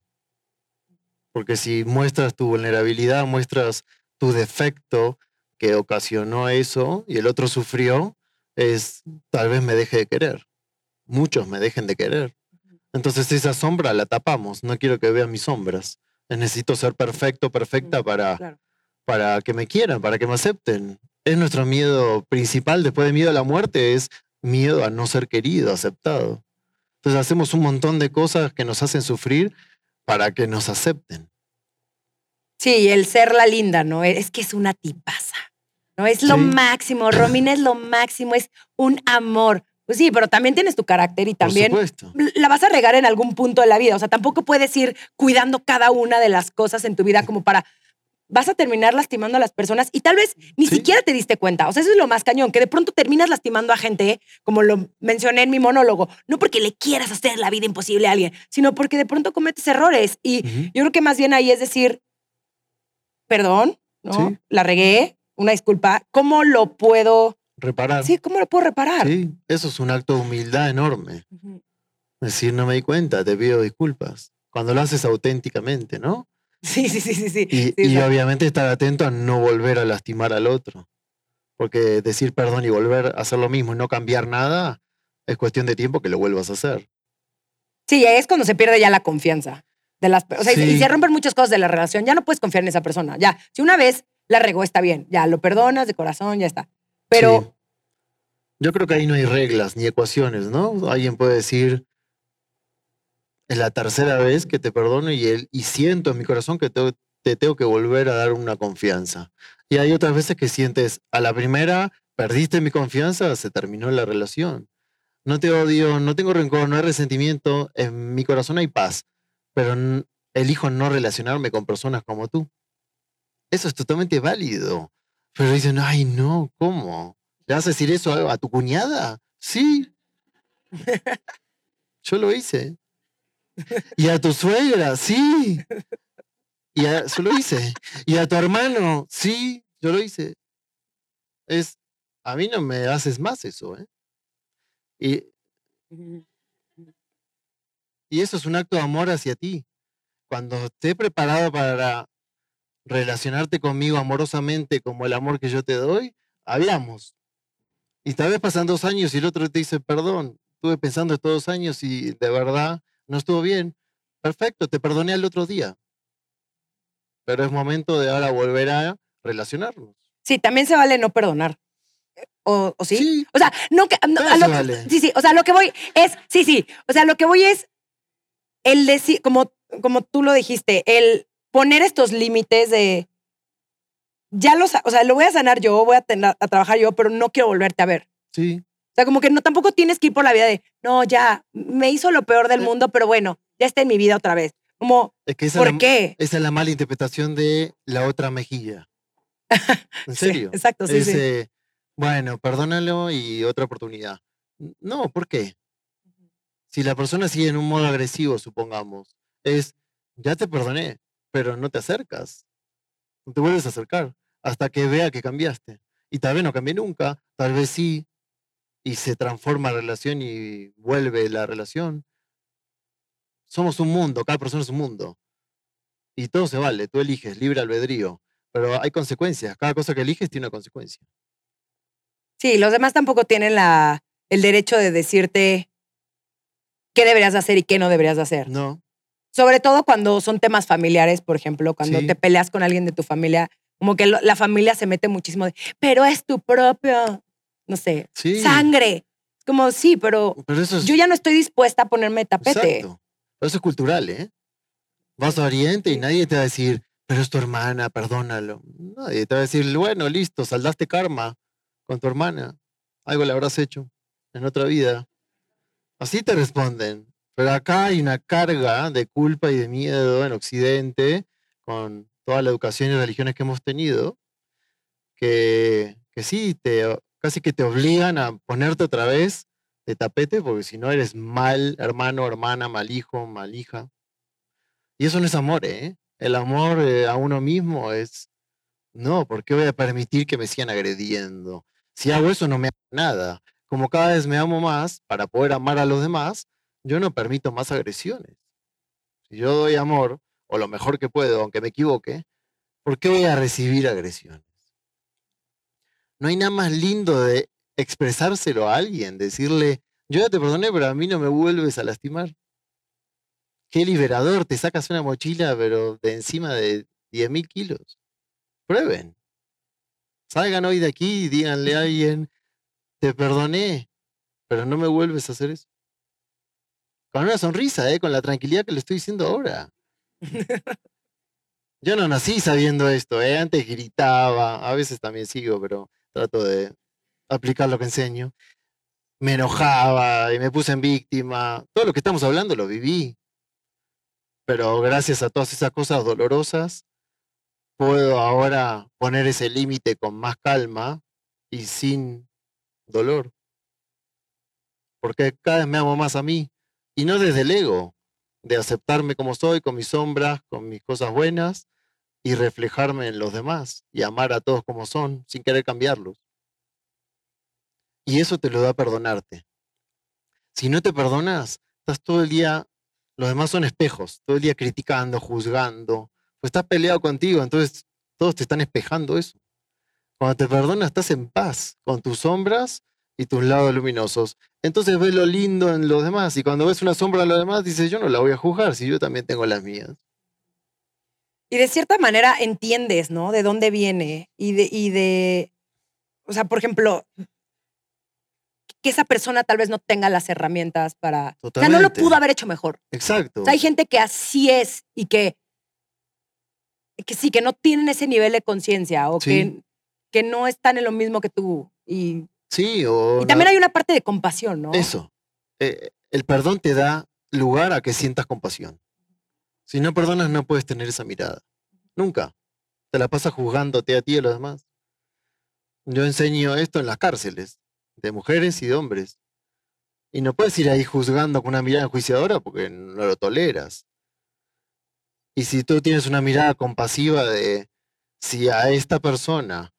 Porque si muestras tu vulnerabilidad, muestras tu defecto que ocasionó eso y el otro sufrió, es tal vez me deje de querer. Muchos me dejen de querer. Entonces esa sombra la tapamos. No quiero que vean mis sombras. Necesito ser perfecto, perfecta para, Claro. para que me quieran, para que me acepten. Es nuestro miedo principal después de miedo a la muerte, es miedo a no ser querido, aceptado. Entonces hacemos un montón de cosas que nos hacen sufrir para que nos acepten. Sí, el ser la linda, ¿no? Es que es una tipaza. ¿No? Es lo Sí. máximo. Romina es lo máximo, es un amor. Pues sí, pero también tienes tu carácter y también Por supuesto. la vas a regar en algún punto de la vida. O sea, tampoco puedes ir cuidando cada una de las cosas en tu vida como para. Vas a terminar lastimando a las personas y tal vez ni Sí. siquiera te diste cuenta. O sea, eso es lo más cañón, que de pronto terminas lastimando a gente, como lo mencioné en mi monólogo, no porque le quieras hacer la vida imposible a alguien, sino porque de pronto cometes errores. Y yo creo que más bien ahí es decir, perdón, ¿no? Sí. La regué, una disculpa. ¿Cómo lo puedo? Reparar. Sí, ¿cómo lo puedo reparar? Sí, eso es un acto de humildad enorme. Ujú. Decir, no me di cuenta, te pido disculpas. Cuando lo haces auténticamente, ¿no? Sí, sí, sí, sí, sí. Y, Sí, obviamente estar atento a no volver a lastimar al otro. Porque decir perdón y volver a hacer lo mismo y no cambiar nada es cuestión de tiempo que lo vuelvas a hacer. Sí, ahí es cuando se pierde ya la confianza. De las, o sea, y se- y Sí. se rompen muchas cosas de la relación. Ya no puedes confiar en esa persona. Ya, si una vez la regó, está bien. Ya, lo perdonas de corazón, ya está. Pero Sí. Yo creo que ahí no hay reglas ni ecuaciones, ¿no? Alguien puede decir, es la tercera vez que te perdono y, el, y siento en mi corazón que te, te tengo que volver a dar una confianza. Y hay otras veces que sientes, a la primera, perdiste mi confianza, se terminó la relación. No te odio, no tengo rencor, no hay resentimiento, en mi corazón hay paz, pero elijo no relacionarme con personas como tú. Eso es totalmente válido. Pero dicen, ay, no, ¿cómo? ¿Le vas a decir eso a, a tu cuñada? Sí. Yo lo hice. Y a tu suegra, sí. Y a, yo lo hice. Y a tu hermano, sí, yo lo hice. Es, a mí no me haces más eso, ¿eh? Y, y eso es un acto de amor hacia ti. Cuando esté preparado para relacionarte conmigo amorosamente como el amor que yo te doy, hablamos. Y tal vez pasan dos años y el otro te dice, perdón, estuve pensando estos dos años y de verdad no estuvo bien. Perfecto, te perdoné al otro día. Pero es momento de ahora volver a relacionarnos. sí, también se vale no perdonar. ¿O, o sí? Sí, O sea, no que. no, a lo que- vale. Sí, sí. O sea, lo que voy es. Sí, sí. O sea, lo que voy es el decir, como, como tú lo dijiste, el poner estos límites de. Ya los. O sea, lo voy a sanar yo, voy a, tener- a trabajar yo, pero no quiero volverte a ver. sí. Sea, como que no, tampoco tienes que ir por la vida de, no, ya, me hizo lo peor del Eh. mundo, pero bueno, ya está en mi vida otra vez. Como, Es que esa, ¿por es la, qué? esa es la mala interpretación de la otra mejilla. ¿En Sí, serio? exacto, sí, Es, sí. eh, bueno, perdónalo y otra oportunidad. No, ¿por qué? Si la persona sigue en un modo agresivo, supongamos, es, ya te perdoné, pero no te acercas. No te vuelves a acercar hasta que vea que cambiaste. Y tal vez no cambié nunca, tal vez sí, y se transforma la relación y vuelve la relación. Somos un mundo, cada persona es un mundo. Y todo se vale, tú eliges, libre albedrío. Pero hay consecuencias, cada cosa que eliges tiene una consecuencia. Sí, los demás tampoco tienen la, el derecho de decirte qué deberías de hacer y qué no deberías de hacer. No, Sobre todo cuando son temas familiares, por ejemplo, cuando Sí. te peleas con alguien de tu familia, como que la familia se mete muchísimo de, pero es tu propio, no sé, sí. sangre. Como sí, pero Pero eso es. yo ya no estoy dispuesta a ponerme tapete. Exacto. Pero eso es cultural, ¿eh? Vas a Oriente y nadie te va a decir, pero es tu hermana, perdónalo. Nadie te va a decir, bueno, listo, saldaste karma con tu hermana. Algo le habrás hecho en otra vida. Así te responden. Pero acá hay una carga de culpa y de miedo en Occidente, con toda la educación y religiones que hemos tenido, que, que sí, te, casi que te obligan a ponerte otra vez de tapete, porque si no eres mal hermano, hermana, mal hijo, mal hija. Y eso no es amor, ¿eh? El amor eh, a uno mismo es, no, ¿por qué voy a permitir que me sigan agrediendo? Si hago eso no me hago nada. Como cada vez me amo más para poder amar a los demás, yo no permito más agresiones. Si yo doy amor, o lo mejor que puedo, aunque me equivoque, ¿por qué voy a recibir agresiones? No hay nada más lindo de expresárselo a alguien, decirle, yo ya te perdoné, pero a mí no me vuelves a lastimar. Qué liberador, te sacas una mochila, pero de encima de 10.000 kilos. Prueben. Salgan hoy de aquí y díganle a alguien, te perdoné, pero no me vuelves a hacer eso. Con una sonrisa, ¿eh? con la tranquilidad que le estoy diciendo ahora. Yo no nací sabiendo esto, ¿eh? antes gritaba, a veces también sigo, pero trato de aplicar lo que enseño. Me enojaba y me puse en víctima. Todo lo que estamos hablando lo viví. Pero gracias a todas esas cosas dolorosas, puedo ahora poner ese límite con más calma y sin dolor. Porque cada vez me amo más a mí. Y no desde el ego, de aceptarme como soy, con mis sombras, con mis cosas buenas, y reflejarme en los demás, y amar a todos como son, sin querer cambiarlos. Y eso te lo da perdonarte. Si no te perdonas, estás todo el día, los demás son espejos, todo el día criticando, juzgando, pues estás peleado contigo, entonces todos te están espejando eso. Cuando te perdonas, estás en paz con tus sombras y tus lados luminosos. Entonces ves lo lindo en los demás y cuando ves una sombra en los demás, dices, yo no la voy a juzgar si yo también tengo las mías. Y de cierta manera entiendes, ¿no? De dónde viene y de, y de, o sea, por ejemplo, que esa persona tal vez no tenga las herramientas para, o sea, no lo Totalmente. pudo haber hecho mejor. Exacto. O sea, hay gente que así es y que, que sí, que no tienen ese nivel de conciencia o Sí. que, que no están en lo mismo que tú. Y, Sí, o y también la- hay una parte de compasión, ¿no? eso. Eh, el perdón te da lugar a que sientas compasión. Si no perdonas, no puedes tener esa mirada. Nunca. Te la pasas juzgándote a ti y a los demás. Yo enseño esto en las cárceles, de mujeres y de hombres. Y no puedes ir ahí juzgando con una mirada enjuiciadora porque no lo toleras. Y si tú tienes una mirada compasiva de si a esta persona,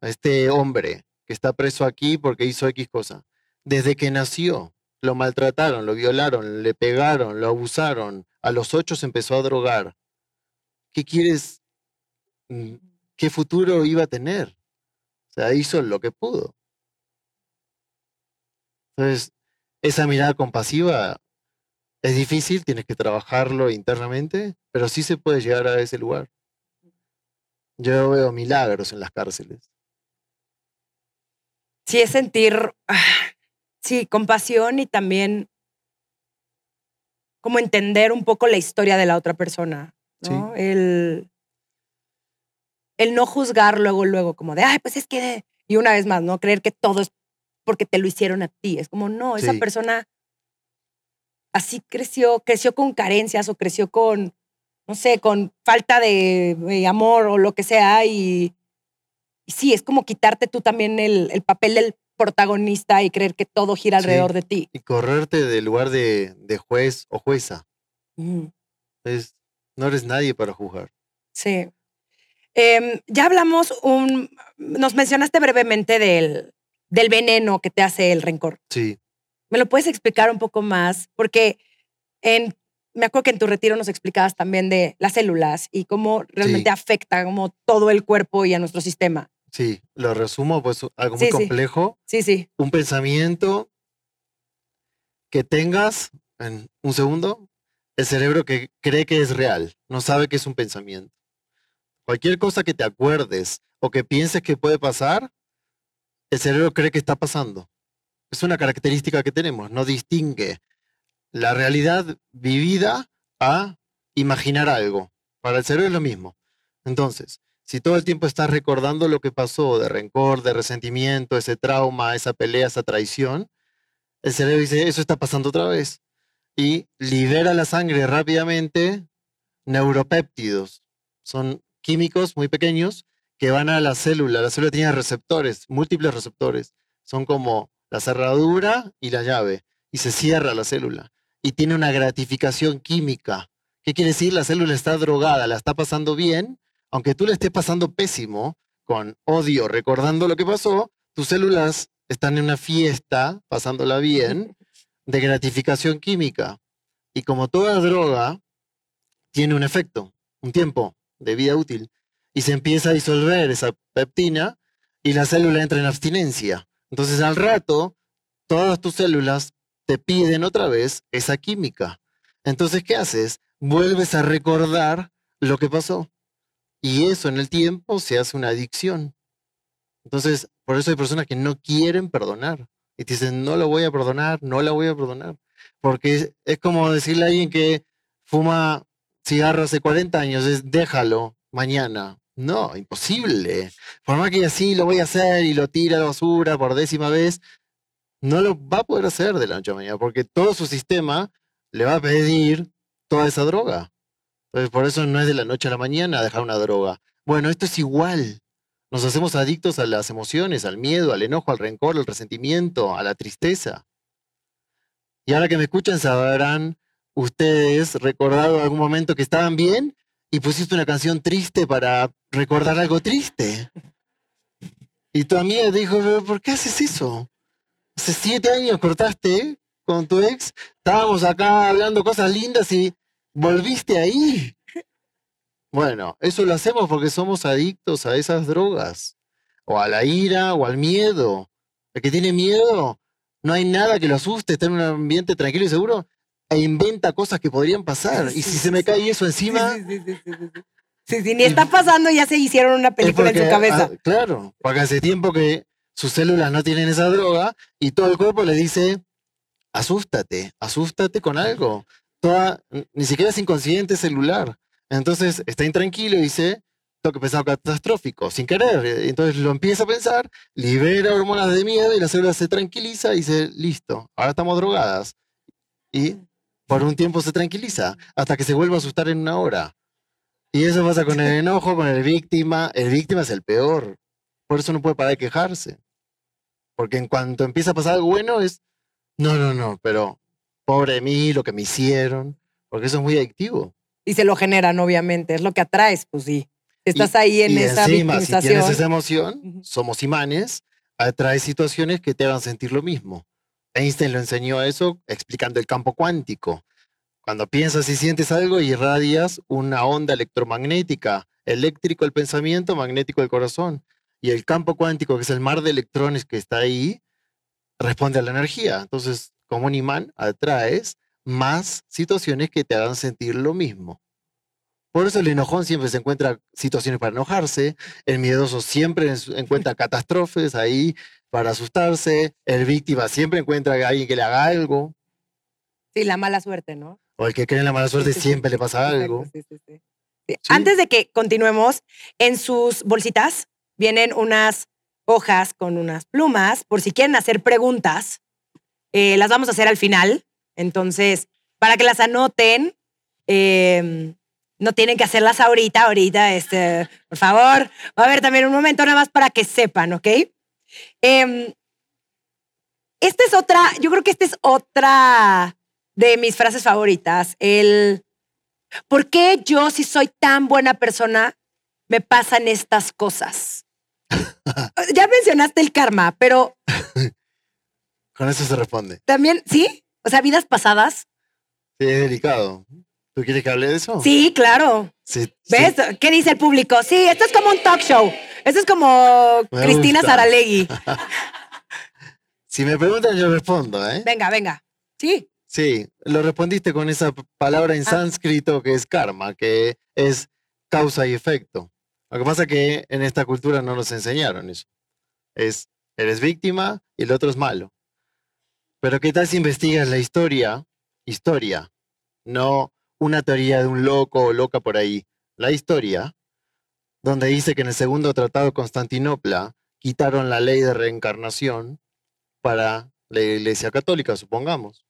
a este hombre que está preso aquí porque hizo X cosa, desde que nació, lo maltrataron, lo violaron, le pegaron, lo abusaron, a los ocho se empezó a drogar. ¿Qué quieres? mm, ¿Qué futuro iba a tener? O sea, hizo lo que pudo. Entonces, esa mirada compasiva es difícil, tienes que trabajarlo internamente, pero sí se puede llegar a ese lugar. Yo veo milagros en las cárceles. Sí, es sentir, ah, sí, compasión y también como entender un poco la historia de la otra persona, ¿no? El, el no juzgar luego, luego, como de, ay, pues es que, y una vez más, ¿no? Creer que todo es porque te lo hicieron a ti. Es como, no, esa Sí. persona así creció, creció con carencias o creció con, no sé, con falta de, de amor o lo que sea. Y, y sí, es como quitarte tú también el, el papel del protagonista y creer que todo gira Sí. alrededor de ti. Y correrte del lugar de, de juez o jueza. Mm, Es, no eres nadie para juzgar. sí. Em, ya hablamos un, nos mencionaste brevemente del, del veneno que te hace el rencor. Sí, ¿Me lo puedes explicar un poco más? Porque en, me acuerdo que en tu retiro nos explicabas también de las células y cómo realmente Sí. afecta como todo el cuerpo y a nuestro sistema. Sí. Lo resumo, pues algo Sí, muy sí. complejo. Sí, sí. Un pensamiento que tengas en un segundo, el cerebro que cree que es real, no sabe que es un pensamiento. Cualquier cosa que te acuerdes o que pienses que puede pasar, el cerebro cree que está pasando. Es una característica que tenemos, no distingue la realidad vivida a imaginar algo. Para el cerebro es lo mismo. Entonces, si todo el tiempo estás recordando lo que pasó de rencor, de resentimiento, ese trauma, esa pelea, esa traición, el cerebro dice, eso está pasando otra vez. Y libera la sangre rápidamente neuropéptidos. Son químicos muy pequeños que van a la célula. La célula tiene receptores, múltiples receptores. Son como la cerradura y la llave. Y se cierra la célula. Y tiene una gratificación química. ¿Qué quiere decir? La célula está drogada, la está pasando bien, aunque tú le estés pasando pésimo, con odio, recordando lo que pasó, tus células están en una fiesta, pasándola bien, de gratificación química. Y como toda droga, tiene un efecto, un tiempo de vida útil. Y se empieza a disolver esa peptina y la célula entra en abstinencia. Entonces al rato, todas tus células te piden otra vez esa química. Entonces, ¿qué haces? Vuelves a recordar lo que pasó. Y eso en el tiempo se hace una adicción. Entonces, por eso hay personas que no quieren perdonar. Y te dicen, no lo voy a perdonar, no la voy a perdonar. Porque es, como decirle a alguien que fuma cigarro hace 40 años, es déjalo mañana. No, imposible. Por más que así lo voy a hacer y lo tira a la basura por décima vez, no lo va a poder hacer de la noche a mañana, porque todo su sistema le va a pedir toda esa droga. Entonces, por eso no es de la noche a la mañana dejar una droga. Bueno, esto es igual. Nos hacemos adictos a las emociones, al miedo, al enojo, al rencor, al resentimiento, a la tristeza. Y ahora que me escuchan sabrán ustedes recordado algún momento que estaban bien y pusiste una canción triste para recordar algo triste. Y tu amiga dijo, "¿Pero ¿por qué haces eso? Hace siete años cortaste con tu ex, estábamos acá hablando cosas lindas y volviste ahí. Bueno, eso lo hacemos porque somos adictos a esas drogas, o a la ira, o al miedo. El que tiene miedo, no hay nada que lo asuste, está en un ambiente tranquilo y seguro, e inventa cosas que podrían pasar. Y si se me cae eso encima, Sí, sí, ni está pasando, ya se hicieron una película en su cabeza. ah, claro, porque hace tiempo que sus células no tienen esa droga y todo el cuerpo le dice, asústate, asústate con algo. Toda, ni siquiera es inconsciente celular. Entonces está intranquilo y dice, tengo que pensar catastrófico, sin querer. Entonces lo empieza a pensar, libera hormonas de miedo y la célula se tranquiliza y dice, listo, ahora estamos drogadas. Y por un tiempo se tranquiliza, hasta que se vuelve a asustar en una hora. Y eso pasa con el enojo, con el víctima. El víctima es el peor. Por eso no puede parar de quejarse. Porque en cuanto empieza a pasar algo bueno es, no, no, no, pero pobre de mí, lo que me hicieron. Porque eso es muy adictivo. Y se lo generan, obviamente. Es lo que atraes, pues sí. Estás ahí en y esa encima, si victimización. tienes esa emoción, somos imanes, atrae situaciones que te hagan sentir lo mismo. Einstein lo enseñó eso explicando el campo cuántico. Cuando piensas y sientes algo, irradias una onda electromagnética, eléctrico el pensamiento, magnético el corazón. Y el campo cuántico, que es el mar de electrones que está ahí, responde a la energía. Entonces, como un imán, atraes más situaciones que te hagan sentir lo mismo. Por eso el enojón siempre se encuentra situaciones para enojarse, el miedoso siempre en- encuentra catástrofes ahí para asustarse, el víctima siempre encuentra a alguien que le haga algo, Sí, la mala suerte, ¿no? o el que cree en la mala suerte sí, sí, siempre le pasa algo. Antes de que continuemos, en sus bolsitas vienen unas hojas con unas plumas por si quieren hacer preguntas. Eh, las vamos a hacer al final. Entonces, para que las anoten. Eh, no tienen que hacerlas ahorita, ahorita, este, por favor. Va a haber también un momento nada más para que sepan, ¿ok? Em, esta es otra, yo creo que esta es otra de mis frases favoritas. El, ¿por qué yo, si soy tan buena persona, me pasan estas cosas? ya mencionaste el karma, pero Con eso se responde. también, ¿sí? O sea, vidas pasadas. Sí, es delicado. ¿Tú quieres que hable de eso? Sí, claro. Sí, sí. ¿Ves? ¿Qué dice el público? Sí, esto es como un talk show. Esto es como Me Cristina gusta. Saralegui. Si me preguntan, yo respondo, ¿eh? Venga, venga. Sí. Sí, lo respondiste con esa palabra en Ah. sánscrito que es karma, que es causa y efecto. Lo que pasa es que en esta cultura no nos enseñaron eso. Es, eres víctima y el otro es malo. Pero ¿qué tal si investigas la historia? Historia, no una teoría de un loco o loca por ahí. La historia, donde dice que en el segundo tratado de Constantinopla quitaron la ley de reencarnación para la Iglesia Católica, supongamos.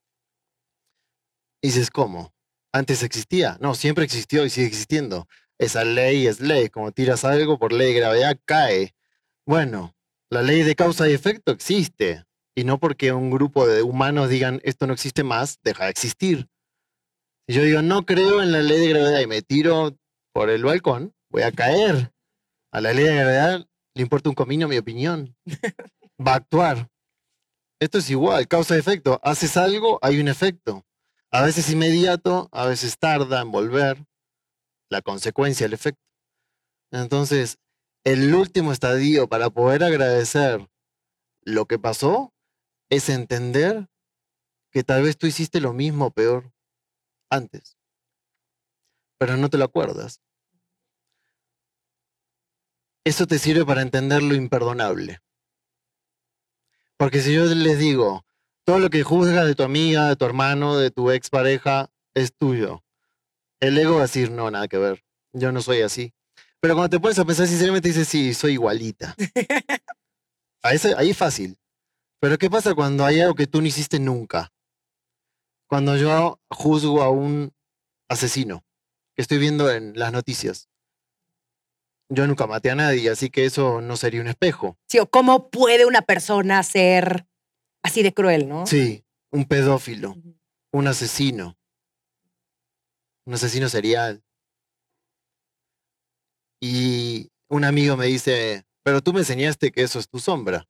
Y dices, ¿cómo? ¿Antes existía? No, siempre existió y sigue existiendo. Esa ley es ley. Como tiras algo por ley de gravedad, cae. Bueno, la ley de causa y efecto existe. Y no porque un grupo de humanos digan esto no existe más, deja de existir. Si yo digo, no creo en la ley de gravedad y me tiro por el balcón, voy a caer. A la ley de gravedad le importa un comino mi opinión. Va a actuar. Esto es igual, causa y efecto. Haces algo, hay un efecto. A veces inmediato, a veces tarda en volver. La consecuencia, el efecto. Entonces, el último estadio para poder agradecer lo que pasó es entender que tal vez tú hiciste lo mismo o peor antes, pero no te lo acuerdas. Eso te sirve para entender lo imperdonable. Porque si yo les digo, todo lo que juzgas de tu amiga, de tu hermano, de tu expareja, es tuyo. El ego va a decir, no, nada que ver. Yo no soy así. Pero cuando te pones a pensar sinceramente, dices, sí, soy igualita. Ahí, es- ahí es fácil. Pero ¿qué pasa cuando hay algo que tú no hiciste nunca? Cuando yo juzgo a un asesino que estoy viendo en las noticias. Yo nunca maté a nadie, así que eso no sería un espejo. Sí, o cómo puede una persona ser así de cruel, ¿no? Sí, un pedófilo, un asesino, un asesino serial. Y un amigo me dice, pero tú me enseñaste que eso es tu sombra.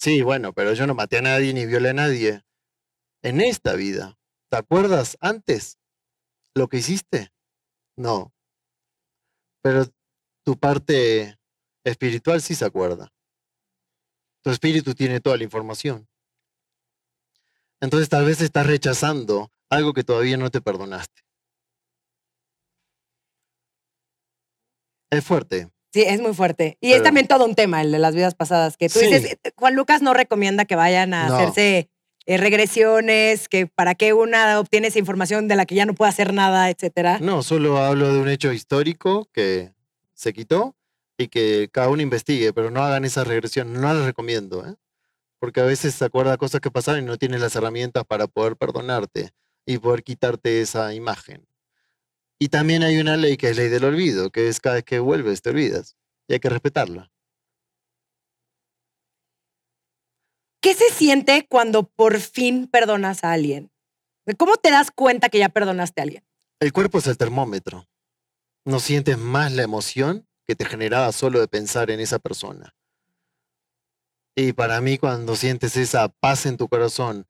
Sí, bueno, pero yo no maté a nadie ni violé a nadie. En esta vida, ¿te acuerdas antes lo que hiciste? No. Pero tu parte espiritual sí se acuerda. Tu espíritu tiene toda la información. Entonces tal vez estás rechazando algo que todavía no te perdonaste. Es fuerte. Sí, es muy fuerte. Y es también todo un tema, el de las vidas pasadas, que tú Sí. dices, eh, Juan Lucas no recomienda que vayan a No. hacerse eh, regresiones, que para qué una obtiene esa información de la que ya no puede hacer nada, etcétera. No, solo hablo de un hecho histórico que se quitó y que cada uno investigue, pero no hagan esa regresión. No la recomiendo, ¿eh? Porque a veces se acuerda cosas que pasaron y no tienes las herramientas para poder perdonarte y poder quitarte esa imagen. Y también hay una ley que es ley del olvido, que es cada vez que vuelves te olvidas y hay que respetarla. ¿Qué se siente cuando por fin perdonas a alguien? ¿Cómo te das cuenta que ya perdonaste a alguien? El cuerpo es el termómetro. No sientes más la emoción que te generaba solo de pensar en esa persona. Y para mí cuando sientes esa paz en tu corazón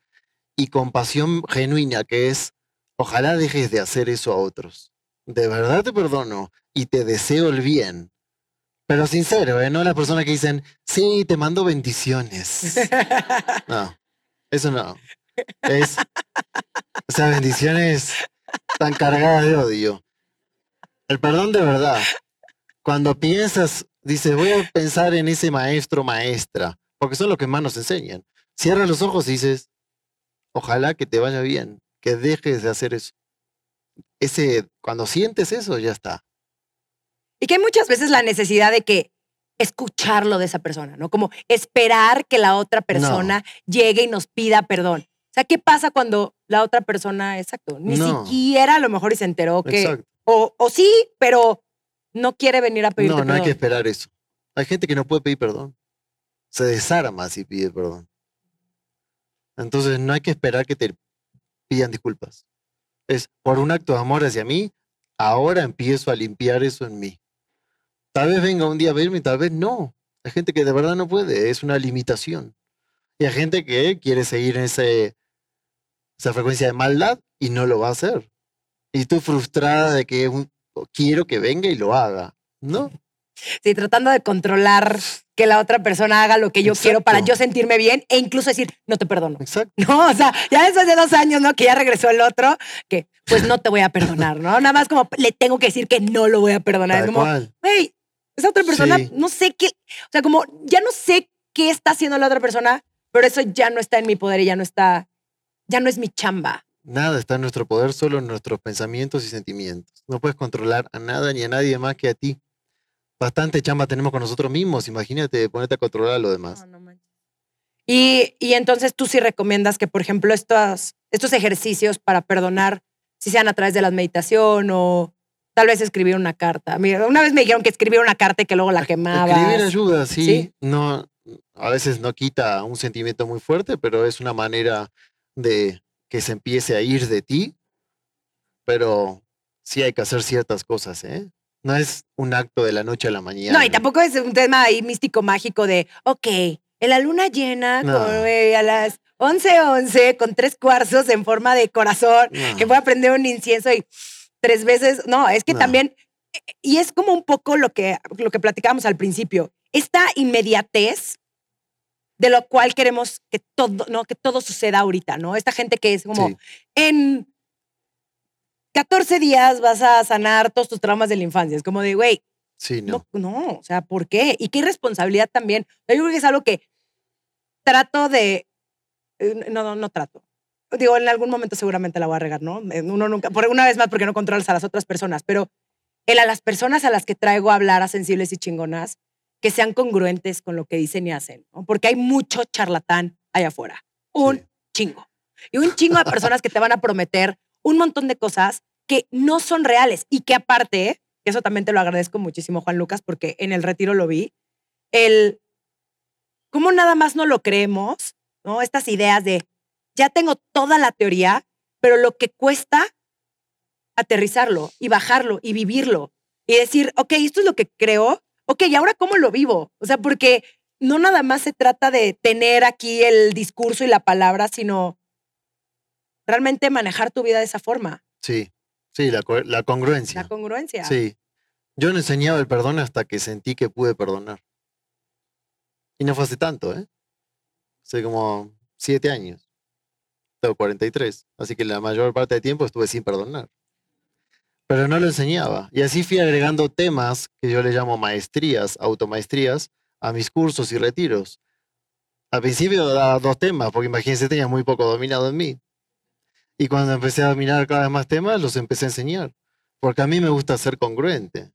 y compasión genuina que es, ojalá dejes de hacer eso a otros. De verdad te perdono y te deseo el bien. Pero sincero, ¿eh? No las personas que dicen, sí, te mando bendiciones. No, eso no. Es, o sea, bendiciones tan cargadas de odio. El perdón de verdad. Cuando piensas, dices, voy a pensar en ese maestro, maestra, porque son los que más nos enseñan. Cierras los ojos y dices, ojalá que te vaya bien, que dejes de hacer eso. Ese, cuando sientes eso, ya está. Y que hay muchas veces la necesidad de que escucharlo de esa persona, ¿no? Como esperar que la otra persona llegue y nos pida perdón. O sea, ¿qué pasa cuando la otra persona, exacto, ni No. siquiera a lo mejor y se enteró que, o, o sí, pero no quiere venir a pedirte No, no hay que perdón? esperar eso. Hay gente que no puede pedir perdón. Se desarma si pide perdón. Entonces no hay que esperar que te pidan disculpas. Es por un acto de amor hacia mí, ahora empiezo a limpiar eso en mí. Tal vez venga un día a verme tal vez no. Hay gente que de verdad no puede, es una limitación. Y hay gente que quiere seguir en esa frecuencia de maldad y no lo va a hacer. Y tú frustrada de que quiero que venga y lo haga. No, Sí, tratando de controlar que la otra persona haga lo que yo quiero para yo sentirme bien e incluso decir, no te perdono. exacto. No, o sea, ya después de dos años, ¿no? Que ya regresó el otro, que pues no te voy a perdonar, ¿no? Nada más como le tengo que decir que no lo voy a perdonar. Tal es como, cual. güey, esa otra persona, Sí. no sé qué, o sea, como ya no sé qué está haciendo la otra persona, pero eso ya no está en mi poder y ya no está, ya no es mi chamba. Nada está en nuestro poder, solo en nuestros pensamientos y sentimientos. No puedes controlar a nada ni a nadie más que a ti. Bastante chamba tenemos con nosotros mismos. Imagínate ponerte a controlar a lo demás. Y, y entonces tú sí recomiendas que, por ejemplo, estos, estos ejercicios para perdonar, si sean a través de la meditación o tal vez escribir una carta. Mira, una vez me dijeron que escribir una carta y que luego la quemabas. Escribir ayuda, sí. Sí. No, a veces no quita un sentimiento muy fuerte, pero es una manera de que se empiece a ir de ti. Pero sí hay que hacer ciertas cosas, ¿eh? No es un acto de la noche a la mañana. No, y tampoco es un tema ahí místico mágico de, ok, en la luna llena, No. con, eh, a las 11:11, con tres cuarzos en forma de corazón, No. que voy a prender un incienso y tres veces. No, es que No. también, y es como un poco lo que, lo que platicábamos al principio, esta inmediatez de lo cual queremos que todo, ¿no? Que todo suceda ahorita, ¿no? Esta gente que es como, Sí. en 14 días vas a sanar todos tus traumas de la infancia. Es como de, güey, Sí, no. no, no, o sea, ¿por qué? Y qué irresponsabilidad también. Yo creo que es algo que trato de. eh, No, no, no trato. Digo, en algún momento seguramente la voy a regar, ¿no? Uno nunca, por una vez más, porque no controlas a las otras personas, pero el a las personas a las que traigo a hablar a sensibles y chingonas, que sean congruentes con lo que dicen y hacen, ¿no? Porque hay mucho charlatán allá afuera. Un Sí. chingo. Y un chingo de personas que te van a prometer un montón de cosas que no son reales y que aparte, eso también te lo agradezco muchísimo, Juan Lucas, porque en el retiro lo vi, el cómo nada más no lo creemos, ¿no? Estas ideas de ya tengo toda la teoría, pero lo que cuesta aterrizarlo y bajarlo y vivirlo y decir, ok, esto es lo que creo, ok, ¿y ahora cómo lo vivo? O sea, porque no nada más se trata de tener aquí el discurso y la palabra, sino realmente manejar tu vida de esa forma, Sí, sí, la, co- la congruencia. la congruencia. Sí. Yo no enseñaba el perdón hasta que sentí que pude perdonar. Y no fue hace tanto, ¿eh? Hace como siete años. Tengo 43. Así que la mayor parte del tiempo estuve sin perdonar. Pero no lo enseñaba. Y así fui agregando temas que yo le llamo maestrías, automaestrías, a mis cursos y retiros. Al principio daba dos temas, porque imagínense, tenía muy poco dominado en mí. Y cuando empecé a dominar cada vez más temas, los empecé a enseñar. Porque a mí me gusta ser congruente.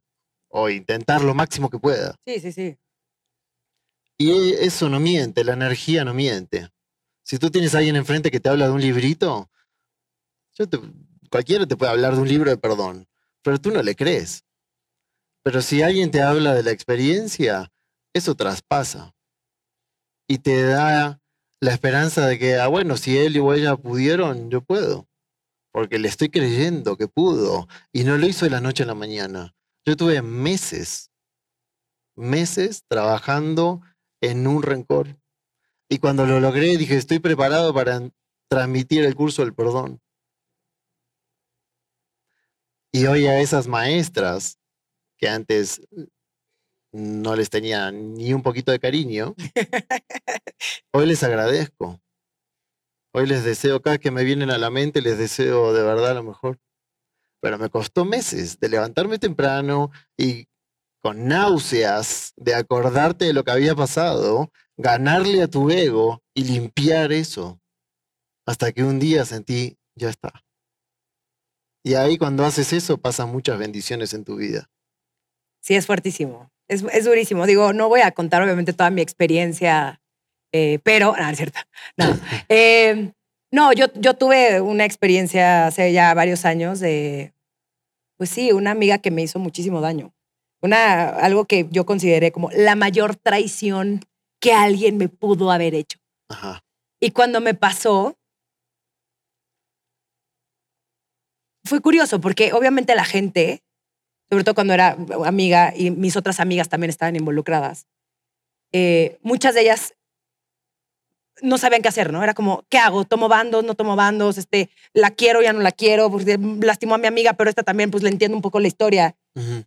O intentar lo máximo que pueda. Sí, sí, sí. Y eso no miente, la energía no miente. Si tú tienes a alguien enfrente que te habla de un librito, yo te- cualquiera te puede hablar de un libro de perdón, pero tú no le crees. Pero si alguien te habla de la experiencia, eso traspasa. Y te da la esperanza de que, ah, bueno, si él o ella pudieron, yo puedo. Porque le estoy creyendo que pudo. Y no lo hizo de la noche a la mañana. Yo tuve meses, meses trabajando en un rencor. Y cuando lo logré, dije, estoy preparado para transmitir el curso del perdón. Y hoy a esas maestras que antes no les tenía ni un poquito de cariño, hoy les agradezco. Hoy les deseo, cada que me vienen a la mente, les deseo de verdad lo mejor. Pero me costó meses de levantarme temprano y con náuseas de acordarte de lo que había pasado, ganarle a tu ego y limpiar eso. Hasta que un día sentí, ya está. Y ahí cuando haces eso pasan muchas bendiciones en tu vida. Sí, es fuertísimo. Es, es durísimo. Digo, no voy a contar obviamente toda mi experiencia, eh, pero, no, es cierto. No. Eh, No, yo, yo tuve una experiencia hace ya varios años de, pues sí, una amiga que me hizo muchísimo daño. Una, algo que yo consideré como la mayor traición que alguien me pudo haber hecho. Ajá. Y cuando me pasó, fue curioso porque obviamente la gente, sobre todo cuando era amiga y mis otras amigas también estaban involucradas, eh, muchas de ellas no sabían qué hacer, ¿no? Era como, ¿qué hago? ¿Tomo bandos? ¿No tomo bandos? Este, ¿La quiero? ¿Ya no la quiero? Pues, lastimó a mi amiga, pero esta también, pues le entiendo un poco la historia. Ujú.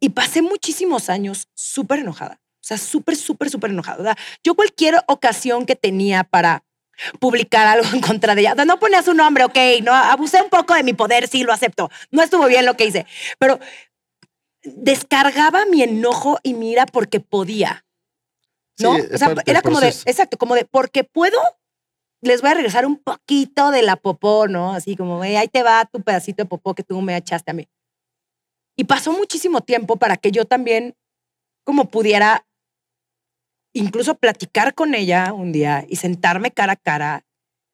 Y pasé muchísimos años súper enojada. O sea, súper, súper, súper enojada. O sea, yo cualquier ocasión que tenía para publicar algo en contra de ella, o sea, no ponía su nombre, ok, no, abusé un poco de mi poder, sí, lo acepto. No estuvo bien lo que hice, pero descargaba mi enojo y mi ira porque podía. ¿No? Sí, o sea, era como de, exacto, como de, porque puedo, les voy a regresar un poquito de la popó, ¿no? Así como, "Ey, ahí te va tu pedacito de popó que tú me echaste a mí. Y pasó muchísimo tiempo para que yo también, como pudiera, incluso platicar con ella un día y sentarme cara a cara.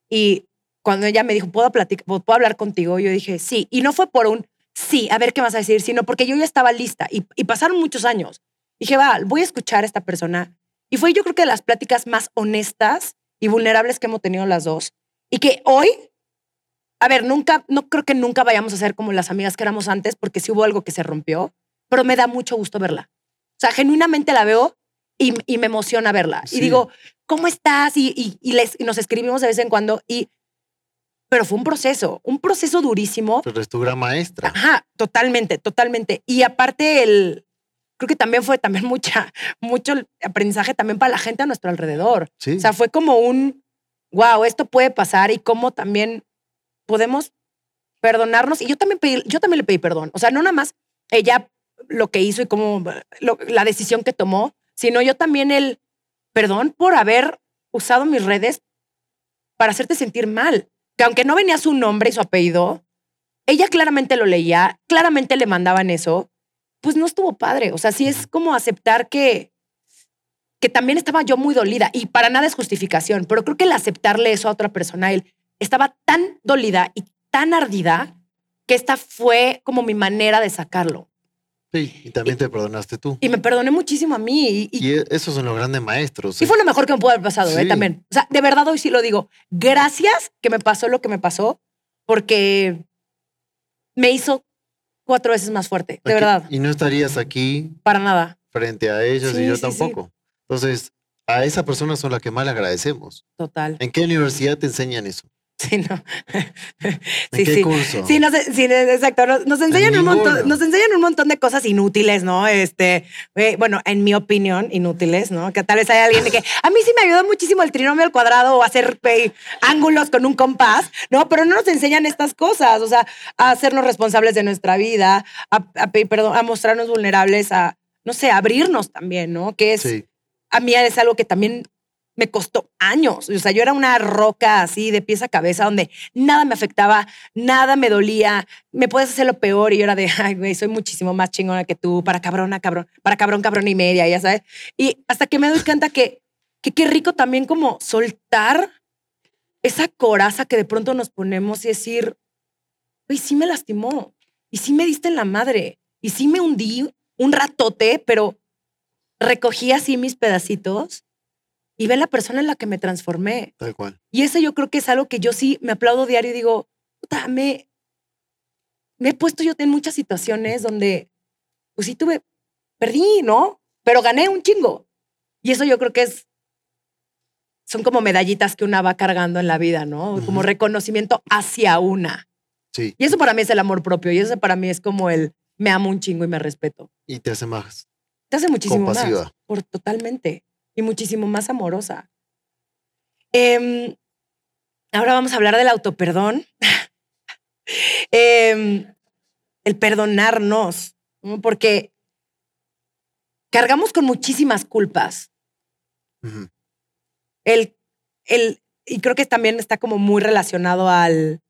Y cuando ella me dijo, ¿puedo, platicar, puedo hablar contigo? Yo dije, sí. Y no fue por un sí, a ver qué vas a decir, sino porque yo ya estaba lista. Y, y pasaron muchos años. Dije, va, voy a escuchar a esta persona. Y fue yo creo que de las pláticas más honestas y vulnerables que hemos tenido las dos. Y que hoy, a ver, nunca, no creo que nunca vayamos a ser como las amigas que éramos antes, porque sí hubo algo que se rompió, pero me da mucho gusto verla. O sea, genuinamente la veo y, y me emociona verla. Sí. Y digo, ¿cómo estás? Y, y, y les, y nos escribimos de vez en cuando. Y, pero fue un proceso, un proceso durísimo. Pero es tu gran maestra. Ajá, totalmente, totalmente. Y aparte, el, creo que también fue también mucha, mucho aprendizaje también para la gente a nuestro alrededor. Sí. O sea, fue como un, wow, esto puede pasar y cómo también podemos perdonarnos. Y yo también, pedí, yo también le pedí perdón. O sea, no nada más ella lo que hizo y cómo lo- la decisión que tomó, sino yo también el perdón por haber usado mis redes para hacerte sentir mal. Que aunque no venía su nombre y su apellido, ella claramente lo leía, claramente le mandaban eso, pues no estuvo padre. O sea, sí es como aceptar que, que también estaba yo muy dolida y para nada es justificación, pero creo que el aceptarle eso a otra persona, él estaba tan dolida y tan ardida que esta fue como mi manera de sacarlo. Sí, y también te perdonaste tú. Y me perdoné muchísimo a mí y, y- Y esos son los grandes maestros. y ¿eh? fue lo mejor que me pudo haber pasado, ¿eh? También. O sea, de verdad hoy sí lo digo. Gracias que me pasó lo que me pasó porque me hizo cuatro veces más fuerte, de verdad. Y no estarías aquí Para nada. frente a ellos Sí, y yo sí. tampoco. Entonces, a esas personas son las que más le agradecemos. Total. ¿En qué universidad te enseñan eso? Sí, no. ¿En sí, qué sí. curso? Sí, nos, sí, exacto. Nos, nos enseñan un montón, nos enseñan un montón de cosas inútiles, ¿no? Este, eh, bueno, en mi opinión, inútiles, ¿no? Que tal vez hay alguien de que a mí sí me ayudó muchísimo el trinomio al cuadrado o hacer eh, ángulos con un compás, ¿no? Pero no nos enseñan estas cosas, o sea, a hacernos responsables de nuestra vida, a, a pedir perdón, a mostrarnos vulnerables, a, no sé, abrirnos también, ¿no? Que es, Sí, a mí es algo que también me costó años. O sea, yo era una roca así de pies a cabeza donde nada me afectaba, nada me dolía, me puedes hacer lo peor y yo era de, ay, güey, soy muchísimo más chingona que tú, para cabrona, cabrón, para cabrón, cabrón y media, ya sabes. Y hasta que me doy cuenta que, que qué rico también como soltar esa coraza que de pronto nos ponemos y decir, güey, sí me lastimó y sí me diste en la madre y sí me hundí un ratote, pero recogí así mis pedacitos y ve la persona en la que me transformé. tal cual. Y eso yo creo que es algo que yo sí me aplaudo diario y digo, puta, me, me he puesto yo en muchas situaciones donde, pues sí tuve, perdí, ¿no? Pero gané un chingo. Y eso yo creo que es, son como medallitas que una va cargando en la vida, ¿no? Como Ujú. reconocimiento hacia una. Sí, Y eso para mí es el amor propio y eso para mí es como el, me amo un chingo y me respeto. y te hace más. Te hace muchísimo más. Compasiva. Por totalmente. Y muchísimo más amorosa. Em, ahora vamos a hablar del autoperdón. Em, el perdonarnos, ¿no? porque cargamos con muchísimas culpas. El, el, y creo que también está como muy relacionado al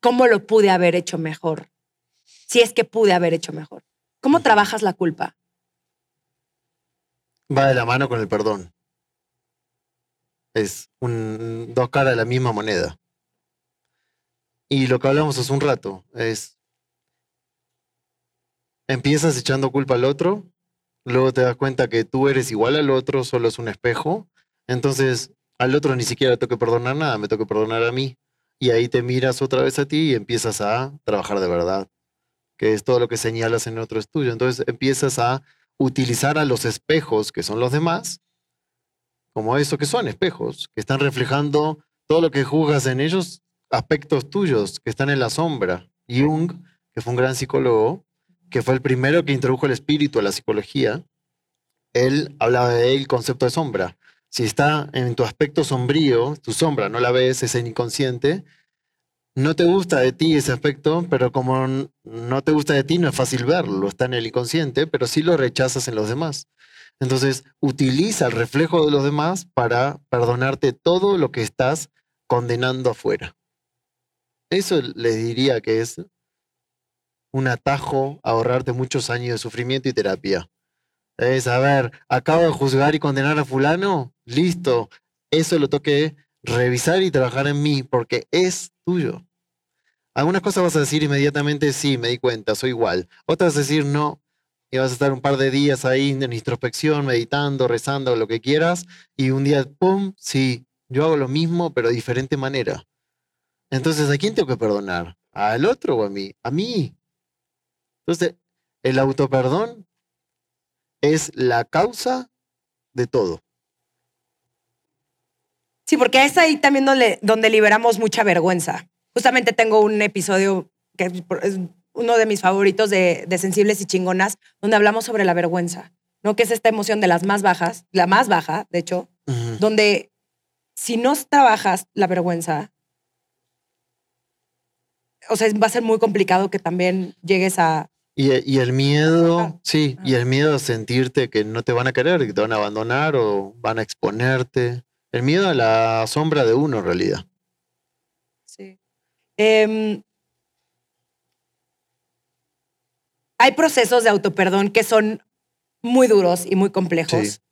cómo lo pude haber hecho mejor. Si es que pude haber hecho mejor. ¿Cómo trabajas la culpa? Va de la mano con el perdón. Es un, dos caras de la misma moneda. Y lo que hablamos hace un rato es, empiezas echando culpa al otro, luego te das cuenta que tú eres igual al otro, solo es un espejo, entonces al otro ni siquiera tengo que perdonar nada, me tengo que perdonar a mí. Y ahí te miras otra vez a ti y empiezas a trabajar de verdad, que es todo lo que señalas en otro estudio. Entonces empiezas a utilizar a los espejos, que son los demás, como eso que son espejos, que están reflejando todo lo que juzgas en ellos, aspectos tuyos que están en la sombra. Jung, que fue un gran psicólogo, que fue el primero que introdujo el espíritu a la psicología, él hablaba del concepto de sombra. Si está en tu aspecto sombrío, tu sombra, no la ves, es el inconsciente, no te gusta de ti ese aspecto, pero como no te gusta de ti, no es fácil verlo, está en el inconsciente, pero sí lo rechazas en los demás. Entonces, utiliza el reflejo de los demás para perdonarte todo lo que estás condenando afuera. Eso les diría que es un atajo a ahorrarte muchos años de sufrimiento y terapia. Es, a ver, acabo de juzgar y condenar a fulano, listo, eso lo toque revisar y trabajar en mí porque es tuyo. Algunas cosas vas a decir inmediatamente, sí, me di cuenta, soy igual. Otras decir, no, y vas a estar un par de días ahí en introspección, meditando, rezando, lo que quieras, y un día, ¡pum!, sí, yo hago lo mismo, pero de diferente manera. Entonces, ¿a quién tengo que perdonar? ¿Al otro o a mí? A mí. Entonces, el autoperdón es la causa de todo. Sí, porque es ahí también donde, donde liberamos mucha vergüenza. Justamente tengo un episodio que es uno de mis favoritos de, Sensibles y Chingonas, donde hablamos sobre la vergüenza, ¿no? Que es esta emoción de las más bajas, la más baja, de hecho, donde si no trabajas la vergüenza, o sea, va a ser muy complicado que también llegues a... Y, el miedo, sí, y el miedo a sentirte que no te van a querer, que te van a abandonar o van a exponerte. El miedo a la sombra de uno, en realidad. Sí. Em, hay procesos de autoperdón que son muy duros y muy complejos.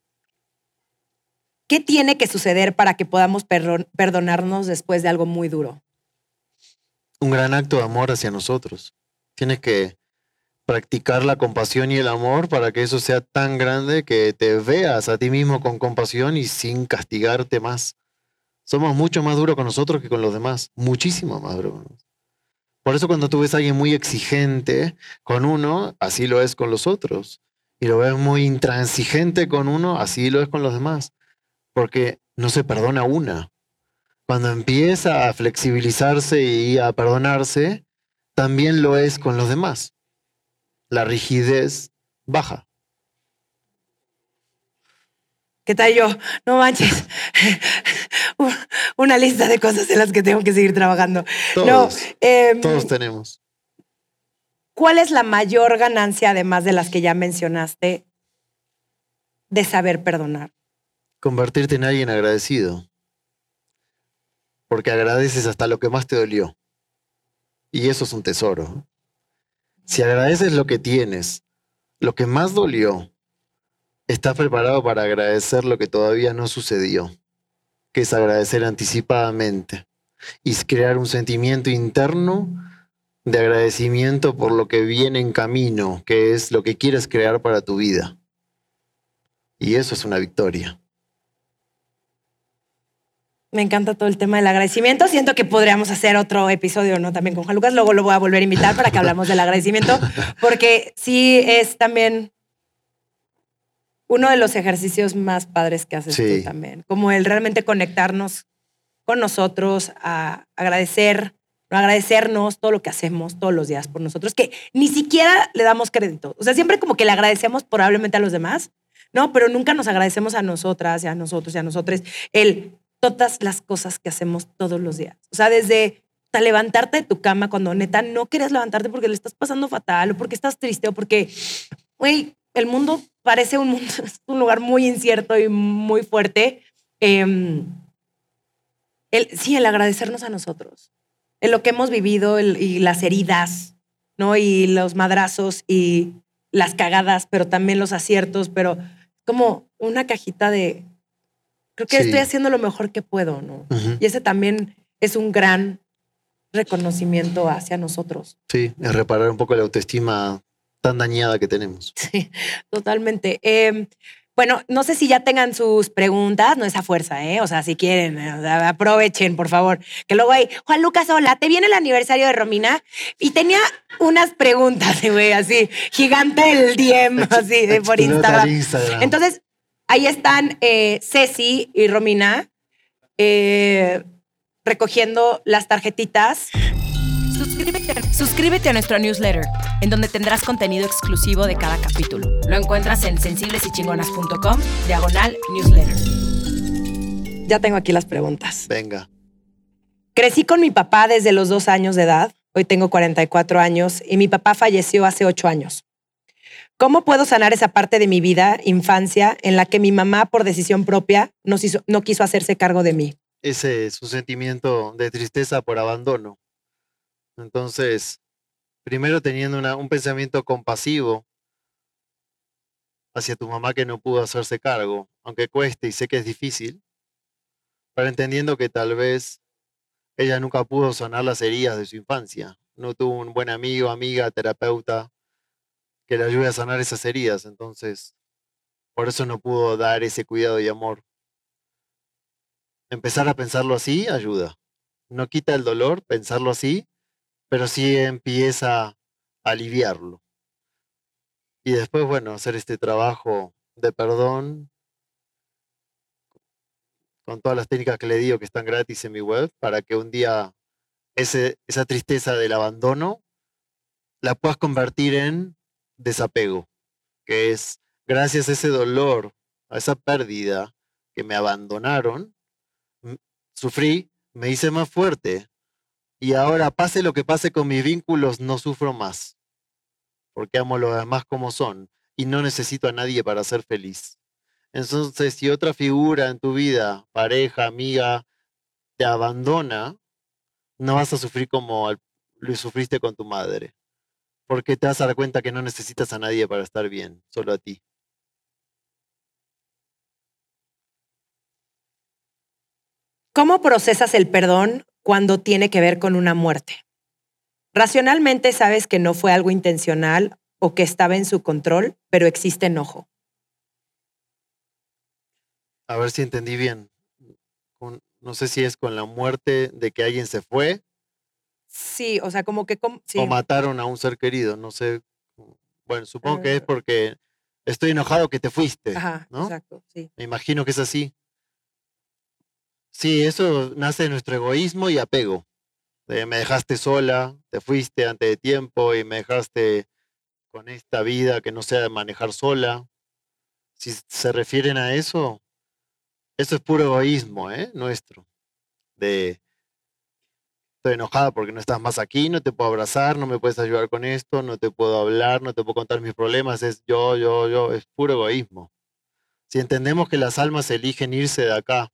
¿Qué tiene que suceder para que podamos perdonarnos después de algo muy duro? Un gran acto de amor hacia nosotros. Tienes que practicar la compasión y el amor para que eso sea tan grande que te veas a ti mismo con compasión y sin castigarte más. Somos mucho más duros con nosotros que con los demás, muchísimo más duros. Por eso cuando tú ves a alguien muy exigente con uno, así lo es con los otros. Y lo ves muy intransigente con uno, así lo es con los demás. Porque no se perdona una. Cuando empieza a flexibilizarse y a perdonarse, también lo es con los demás la rigidez baja. ¿Qué tal yo? No manches. Una lista de cosas en las que tengo que seguir trabajando. Todos, em, todos tenemos. ¿Cuál es la mayor ganancia, además de las que ya mencionaste, de saber perdonar? Convertirte en alguien agradecido. Porque agradeces hasta lo que más te dolió. Y eso es un tesoro. Si agradeces lo que tienes, lo que más dolió, estás preparado para agradecer lo que todavía no sucedió, que es agradecer anticipadamente y crear un sentimiento interno de agradecimiento por lo que viene en camino, que es lo que quieres crear para tu vida. Y eso es una victoria. Me encanta todo el tema del agradecimiento. Siento que podríamos hacer otro episodio, ¿no? También con Juan Lucas. Luego lo voy a volver a invitar para que hablamos del agradecimiento, porque sí es también uno de los ejercicios más padres que haces tú también. Como el realmente conectarnos con nosotros, a agradecer, agradecernos todo lo que hacemos todos los días por nosotros, que ni siquiera le damos crédito. O sea, siempre como que le agradecemos probablemente a los demás, ¿no? Pero nunca nos agradecemos a nosotras y a nosotros y a nosotros. El todas las cosas que hacemos todos los días. O sea, desde levantarte de tu cama cuando neta no quieres levantarte porque le estás pasando fatal o porque estás triste o porque, güey, el mundo parece un, mundo, un lugar muy incierto y muy fuerte. Em, el, sí, el agradecernos a nosotros, en lo que hemos vivido y las heridas, ¿no? Y los madrazos y las cagadas, pero también los aciertos, pero como una cajita de creo que estoy haciendo lo mejor que puedo, ¿no? Y ese también es un gran reconocimiento hacia nosotros. Sí, es reparar un poco la autoestima tan dañada que tenemos. Sí, totalmente. Em, bueno, no sé si ya tengan sus preguntas, no es a fuerza, ¿eh? O sea, si quieren, aprovechen, por favor. Que luego hay, Juan Lucas, hola, te viene el aniversario de Romina y tenía unas preguntas, güey, así, gigante el DM, así, de por Instagram. Entonces, ahí están eh, Ceci y Romina eh, recogiendo las tarjetitas. Suscríbete, a nuestro newsletter, en donde tendrás contenido exclusivo de cada capítulo. Lo encuentras en sensiblesychingonas.com, diagonal newsletter. Ya tengo aquí las preguntas. Venga. Crecí con mi papá desde los dos años de edad. Hoy tengo 44 años y mi papá falleció hace ocho años. ¿Cómo puedo sanar esa parte de mi vida, infancia, en la que mi mamá, por decisión propia, no, quiso hacerse cargo de mí? Ese es su sentimiento de tristeza por abandono. Entonces, primero teniendo un pensamiento compasivo hacia tu mamá que no pudo hacerse cargo, aunque cueste y sé que es difícil, pero entendiendo que tal vez ella nunca pudo sanar las heridas de su infancia, no tuvo un buen amigo, amiga, terapeuta que le ayude a sanar esas heridas, entonces por eso no pudo dar ese cuidado y amor. Empezar a pensarlo así ayuda. No quita el dolor pensarlo así, pero sí empieza a aliviarlo. Y después, bueno, hacer este trabajo de perdón con todas las técnicas que le digo que están gratis en mi web para que un día ese, esa tristeza del abandono la puedas convertir en desapego, que es gracias a ese dolor, a esa pérdida que me abandonaron, sufrí, me hice más fuerte, y ahora, pase lo que pase con mis vínculos, no sufro más. Porque amo a los demás como son y no necesito a nadie para ser feliz. Entonces, si otra figura en tu vida, pareja, amiga, te abandona, no vas a sufrir como lo sufriste con tu madre. Porque te vas a dar cuenta que no necesitas a nadie para estar bien, solo a ti. ¿Cómo procesas el perdón cuando tiene que ver con una muerte. Racionalmente sabes que no fue algo intencional o que estaba en su control, pero existe enojo. A ver si entendí bien. no sé si es con la muerte de que alguien se fue. Sí, o sea, como que... O mataron a un ser querido, no sé. Bueno, supongo que es ah. porque estoy enojado que te fuiste. Ajá, exacto, sí. Me imagino que es así. Sí, eso nace de nuestro egoísmo y apego. me dejaste sola, te fuiste antes de tiempo y me dejaste con esta vida que no sea de manejar sola. Si se refieren a eso, eso es puro egoísmo, ¿eh? Nuestro. De, estoy enojada porque no estás más aquí, no te puedo abrazar, no me puedes ayudar con esto, no te puedo hablar, no te puedo contar mis problemas, es yo, yo, yo, es puro egoísmo. Si entendemos que las almas eligen irse de acá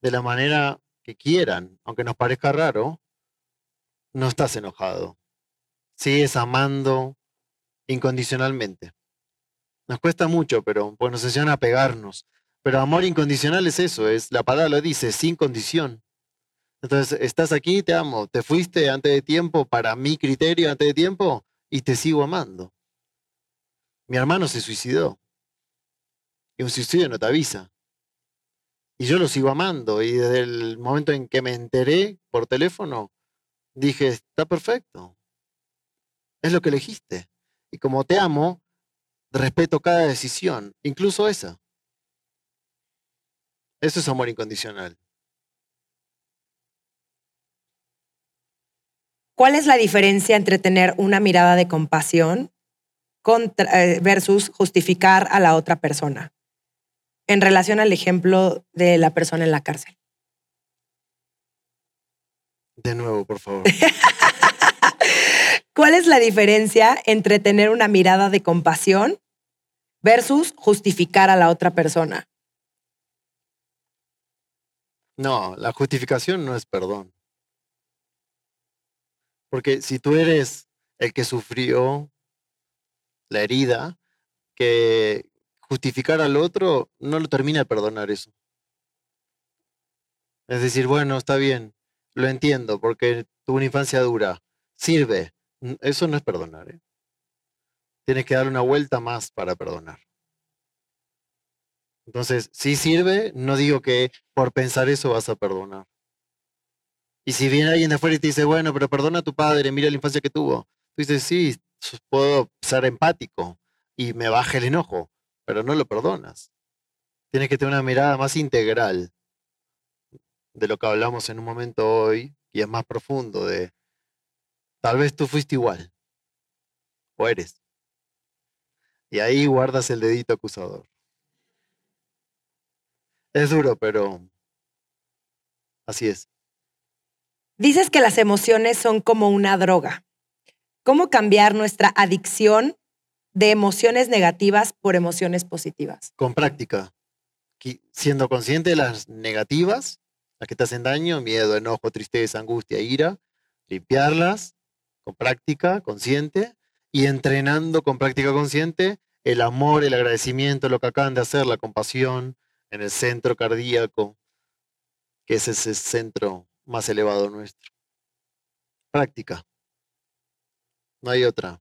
de la manera que quieran, aunque nos parezca raro, no estás enojado. Sigues amando incondicionalmente. Nos cuesta mucho, pero pues nos enseñan a pegarnos. Pero amor incondicional es eso, es la palabra lo dice, sin condición. Entonces, estás aquí, te amo, te fuiste antes de tiempo, para mi criterio antes de tiempo, y te sigo amando. Mi hermano se suicidó. Y un suicidio no te avisa. Y yo lo sigo amando. Y desde el momento en que me enteré por teléfono, dije, está perfecto. Es lo que elegiste. Y como te amo, respeto cada decisión, incluso esa. Eso es amor incondicional. ¿Cuál es la diferencia entre tener una mirada de compasión eh, versus justificar a la otra persona? en relación al ejemplo de la persona en la cárcel? De nuevo, por favor. ¿Cuál es la diferencia entre tener una mirada de compasión versus justificar a la otra persona? No, la justificación no es perdón. Porque si tú eres el que sufrió la herida, que, justificar al otro, no lo termina de perdonar eso. Es decir, bueno, está bien, lo entiendo, porque tuvo una infancia dura. Sirve. Eso no es perdonar. ¿eh? Tienes que dar una vuelta más para perdonar. Entonces, si sirve, no digo que por pensar eso vas a perdonar. Y si viene alguien de afuera y te dice, bueno, pero perdona a tu padre, mira la infancia que tuvo. Tú dices, sí, puedo ser empático y me baja el enojo, pero no lo perdonas. Tienes que tener una mirada más integral de lo que hablamos en un momento hoy y es más profundo de tal vez tú fuiste igual o eres. Y ahí guardas el dedito acusador. Es duro, pero así es. Dices que las emociones son como una droga. ¿Cómo cambiar nuestra adicción de emociones negativas por emociones positivas? Con práctica, siendo consciente de las negativas, las que te hacen daño, miedo, enojo, tristeza, angustia, ira, limpiarlas con práctica consciente y entrenando con práctica consciente el amor, el agradecimiento, lo que acaban de hacer, la compasión en el centro cardíaco, que es ese centro más elevado nuestro. Práctica. No hay otra.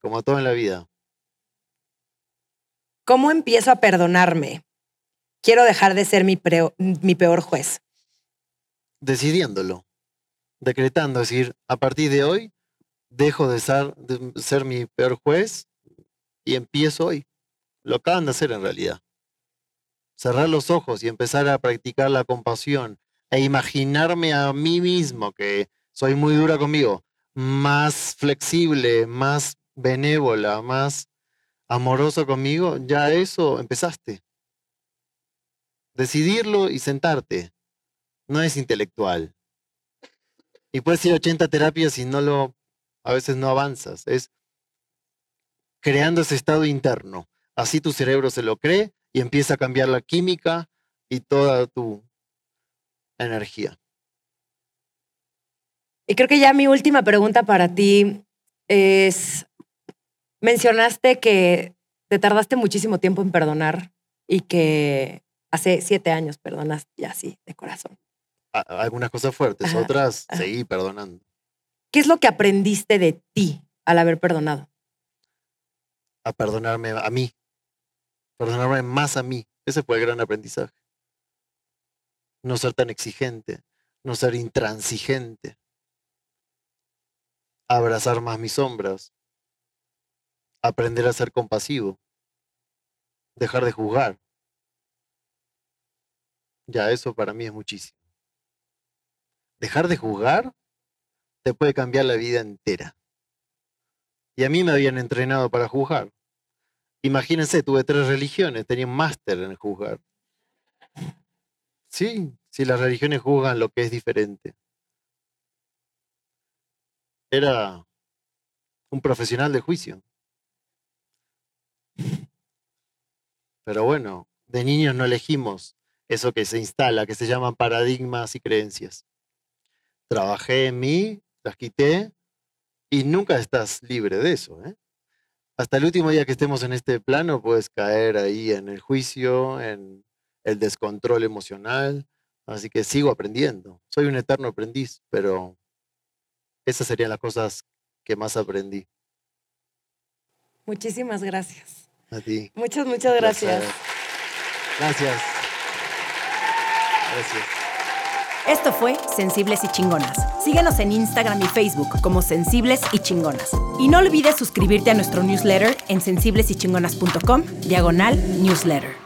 Como todo en la vida. ¿Cómo empiezo a perdonarme? Quiero dejar de ser mi, preo- mi peor juez. decidiéndolo, decretando, es decir, a partir de hoy dejo de ser, de ser mi peor juez y empiezo hoy. Lo acaban de hacer en realidad. Cerrar los ojos y empezar a practicar la compasión e imaginarme a mí mismo que soy muy dura conmigo, más flexible, más benévola, más amoroso conmigo, ya eso empezaste. Decidirlo y sentarte no es intelectual. Y puedes ir a 80 terapias y no lo, a veces no avanzas. Es creando ese estado interno. Así tu cerebro se lo cree y empieza a cambiar la química y toda tu energía. Y creo que ya mi última pregunta para ti es, mencionaste que te tardaste muchísimo tiempo en perdonar y que hace siete años perdonaste ya así, de corazón. Algunas cosas fuertes, Ajá, otras ajá. seguí perdonando. ¿Qué es lo que aprendiste de ti al haber perdonado? A perdonarme a mí. Perdonarme más a mí. Ese fue el gran aprendizaje. No ser tan exigente, no ser intransigente. Abrazar más mis sombras. Aprender a ser compasivo. Dejar de juzgar. Ya eso para mí es muchísimo. Dejar de juzgar te puede cambiar la vida entera. Y a mí me habían entrenado para juzgar. Imagínense, tuve tres religiones, tenía un máster en juzgar. Sí, si las religiones juzgan lo que es diferente. Era un profesional de juicio. Pero bueno, de niños no elegimos eso que se instala, que se llaman paradigmas y creencias. Trabajé en mí, las quité y nunca estás libre de eso. ¿eh? Hasta el último día que estemos en este plano puedes caer ahí en el juicio, en el descontrol emocional. Así que sigo aprendiendo. Soy un eterno aprendiz, pero esas serían las cosas que más aprendí. Muchísimas gracias. A ti. Muchas, muchas gracias. Gracias. Gracias. Esto fue Sensibles y Chingonas. Síguenos en Instagram y Facebook como Sensibles y Chingonas. Y no olvides suscribirte a nuestro newsletter en sensiblesychingonas.com, diagonal newsletter.